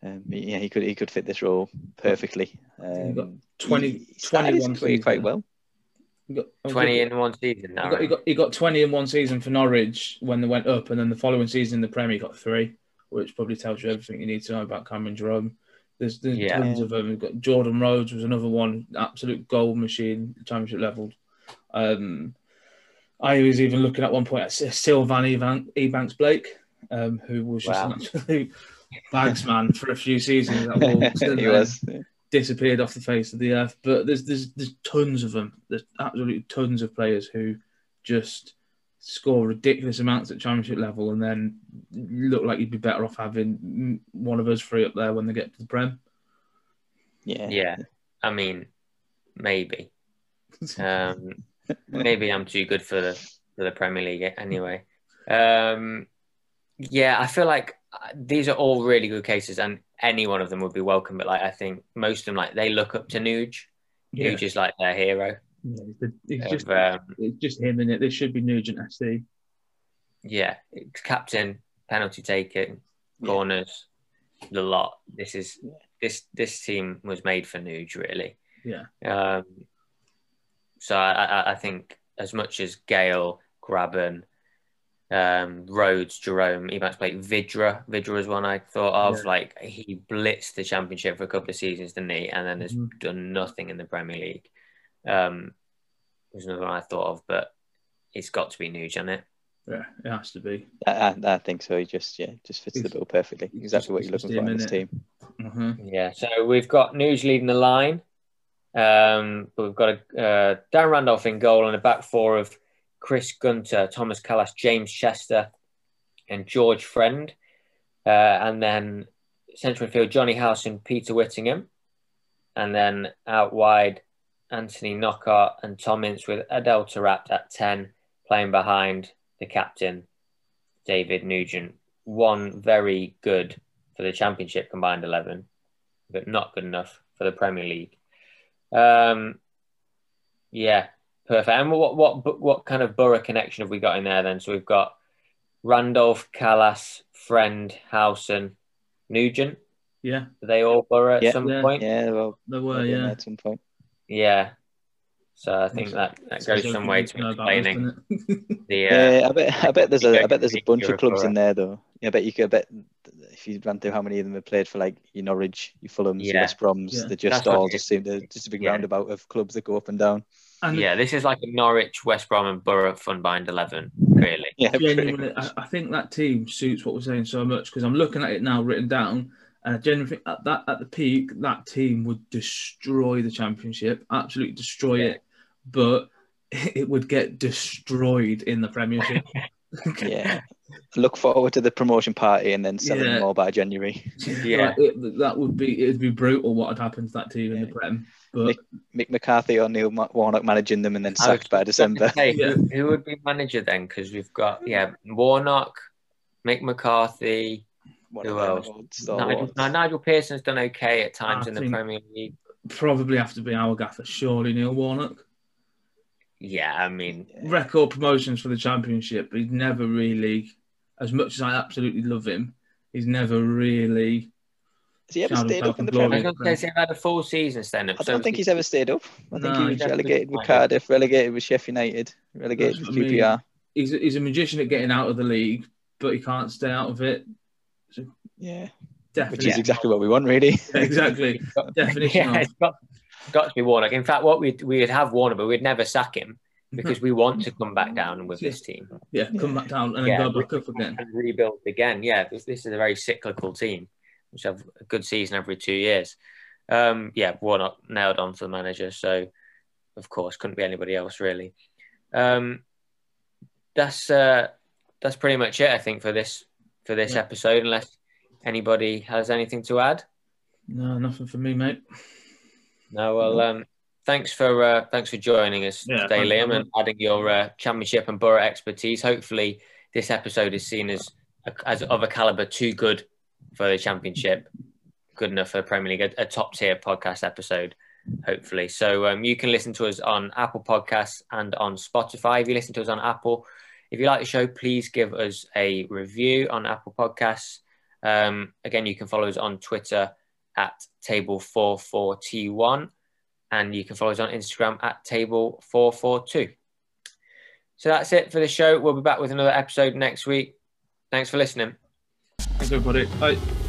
Um, yeah, he could he could fit this role perfectly. He got Um, 20 he started 21 career quite well. He got, Twenty in one season now. He got, he, got, he got 20 in one season for Norwich when they went up, and then the following season in the Premier, he got three, which probably tells you everything you need to know about Cameron Jerome. There's, there's Yeah. tons of them. We've got Jordan Rhodes was another one, absolute gold machine, championship level. Um, I was even looking at one point at Sylvan Evan, Ebanks Blake, um, who was just Wow. an absolute bagsman for a few seasons at Wolves. he was. Disappeared off the face of the earth. But there's there's there's tons of them. There's absolutely tons of players who just score ridiculous amounts at championship level and then look like you'd be better off having one of us three up there when they get to the prem. Yeah. Yeah, I mean, maybe. Um, maybe I'm too good for the for the Premier League anyway. Um, yeah, I feel like uh, these are all really good cases, and any one of them would be welcome. But like, I think most of them, like, they look up to Nuge. yeah, Nuge is like their hero. yeah, it's, the- it's Of, just um, it's just him in it. This should be Nugent SC. yeah, it's captain, penalty taking, corners, the lot. This is this this team was made for Nuge, really. Yeah. Um, so I, I, I think as much as Gayle, Grabban, um, Rhodes, Jerome, he might play Vidra. Vydra was one I thought of. Yeah. Like he blitzed the championship for a couple of seasons, didn't he? And then has Mhm. done nothing in the Premier League. Um, was another one I thought of, but it's got to be Nuge, hasn't it? Yeah, it has to be. I, I, I think so. He just yeah just fits the bill perfectly. Exactly what you're looking for in him, this innit? team. hmm Yeah, so we've got Nuge leading the line. Um, but we've got a, uh, Dan Randolph in goal and a back four of Chris Gunter, Thomas Kalas, James Chester, and George Friend. Uh, and then central midfield, Jonny Howson and Peter Whittingham. And then out wide, Anthony Knockaert and Tom Ince with Adel Taarabt at 10, playing behind the captain, David Nugent. One very good for the Championship combined 11, but not good enough for the Premier League. Um, yeah, perfect. And what what what kind of Borough connection have we got in there then? So we've got Randolph, Kalas, Friend, Howson, Nugent. Yeah, Are they all Borough at Yeah. some Yeah. point? Yeah, well, there were. Yeah, at some point. Yeah. So I think that, that goes some way to know about us, explaining the. Uh, Yeah, I bet I bet there's a I bet there's a bunch of clubs in there though. Yeah, I bet you could I bet if you ran through how many of them have played for like your Norwich, your Fulhams, your Yeah. West Broms, Yeah. they just That's all just seem to just a big Yeah. roundabout of clubs that go up and down. And yeah, this is like a Norwich, West Brom, and Borough Funbind 11, really. Yeah, genuinely. I, I think that team suits what we're saying so much because I'm looking at it now written down, and I genuinely think at that at the peak that team would destroy the championship, absolutely destroy Yeah. it, but it would get destroyed in the Premiership. yeah. Look forward to the promotion party and then selling Yeah. them all by January. Yeah. Like, it, that would be it'd be brutal what would happen to that team in the Prem. But Mick McCarthy or Neil Warnock managing them and then I sacked by December. Hey, Yeah. who, who would be manager then? Because we've got yeah Warnock, Mick McCarthy. One Who else? old Nigel, stalwarts. no, Nigel Pearson's done okay at times I in the Premier League. probably have to be our gaffer, surely Neil Warnock. Yeah, I mean, Record promotions for the championship. He's never really, as much as I absolutely love him, he's never really. Has he ever Shout stayed up in the for I Premier. League? going to say had a full season stand up. I don't think he's ever stayed up. I think No, he he was relegated with. Cardiff, relegated with Sheffield United, relegated That's with what I mean. QPR. He's, he's a magician at getting out of the league, but he can't stay out of it. Yeah, Definitely. which is exactly what we want, really. exactly. Definition Yeah, it's got, got to be Warnock. In fact, what we we'd have Warnock, but we'd never sack him hmm. because we want to come back down with this team Yeah, come back down and then Yeah, go back up again. and rebuild again. Yeah, this, this is a very cyclical team, which have a good season every two years. Um, yeah, Warnock nailed on for the manager, so of course couldn't be anybody else really. Um, that's uh, that's pretty much it, I think, for this for this Yeah. episode. Unless anybody has anything to add. No, nothing for me, mate. No, well, um, thanks for uh, thanks for joining us Yeah, today, Liam, and adding your uh, championship and borough expertise. Hopefully, this episode is seen as as of a caliber too good for the championship, good enough for the Premier League, a, a top tier podcast episode. Hopefully, so um, you can listen to us on Apple Podcasts and on Spotify. If you listen to us on Apple, if you like the show, please give us a review on Apple Podcasts. Um, again, you can follow us on Twitter at table44t1 and you can follow us on Instagram at table442. So that's it for the show. We'll be back with another episode next week. Thanks for listening. Thanks, everybody. Bye.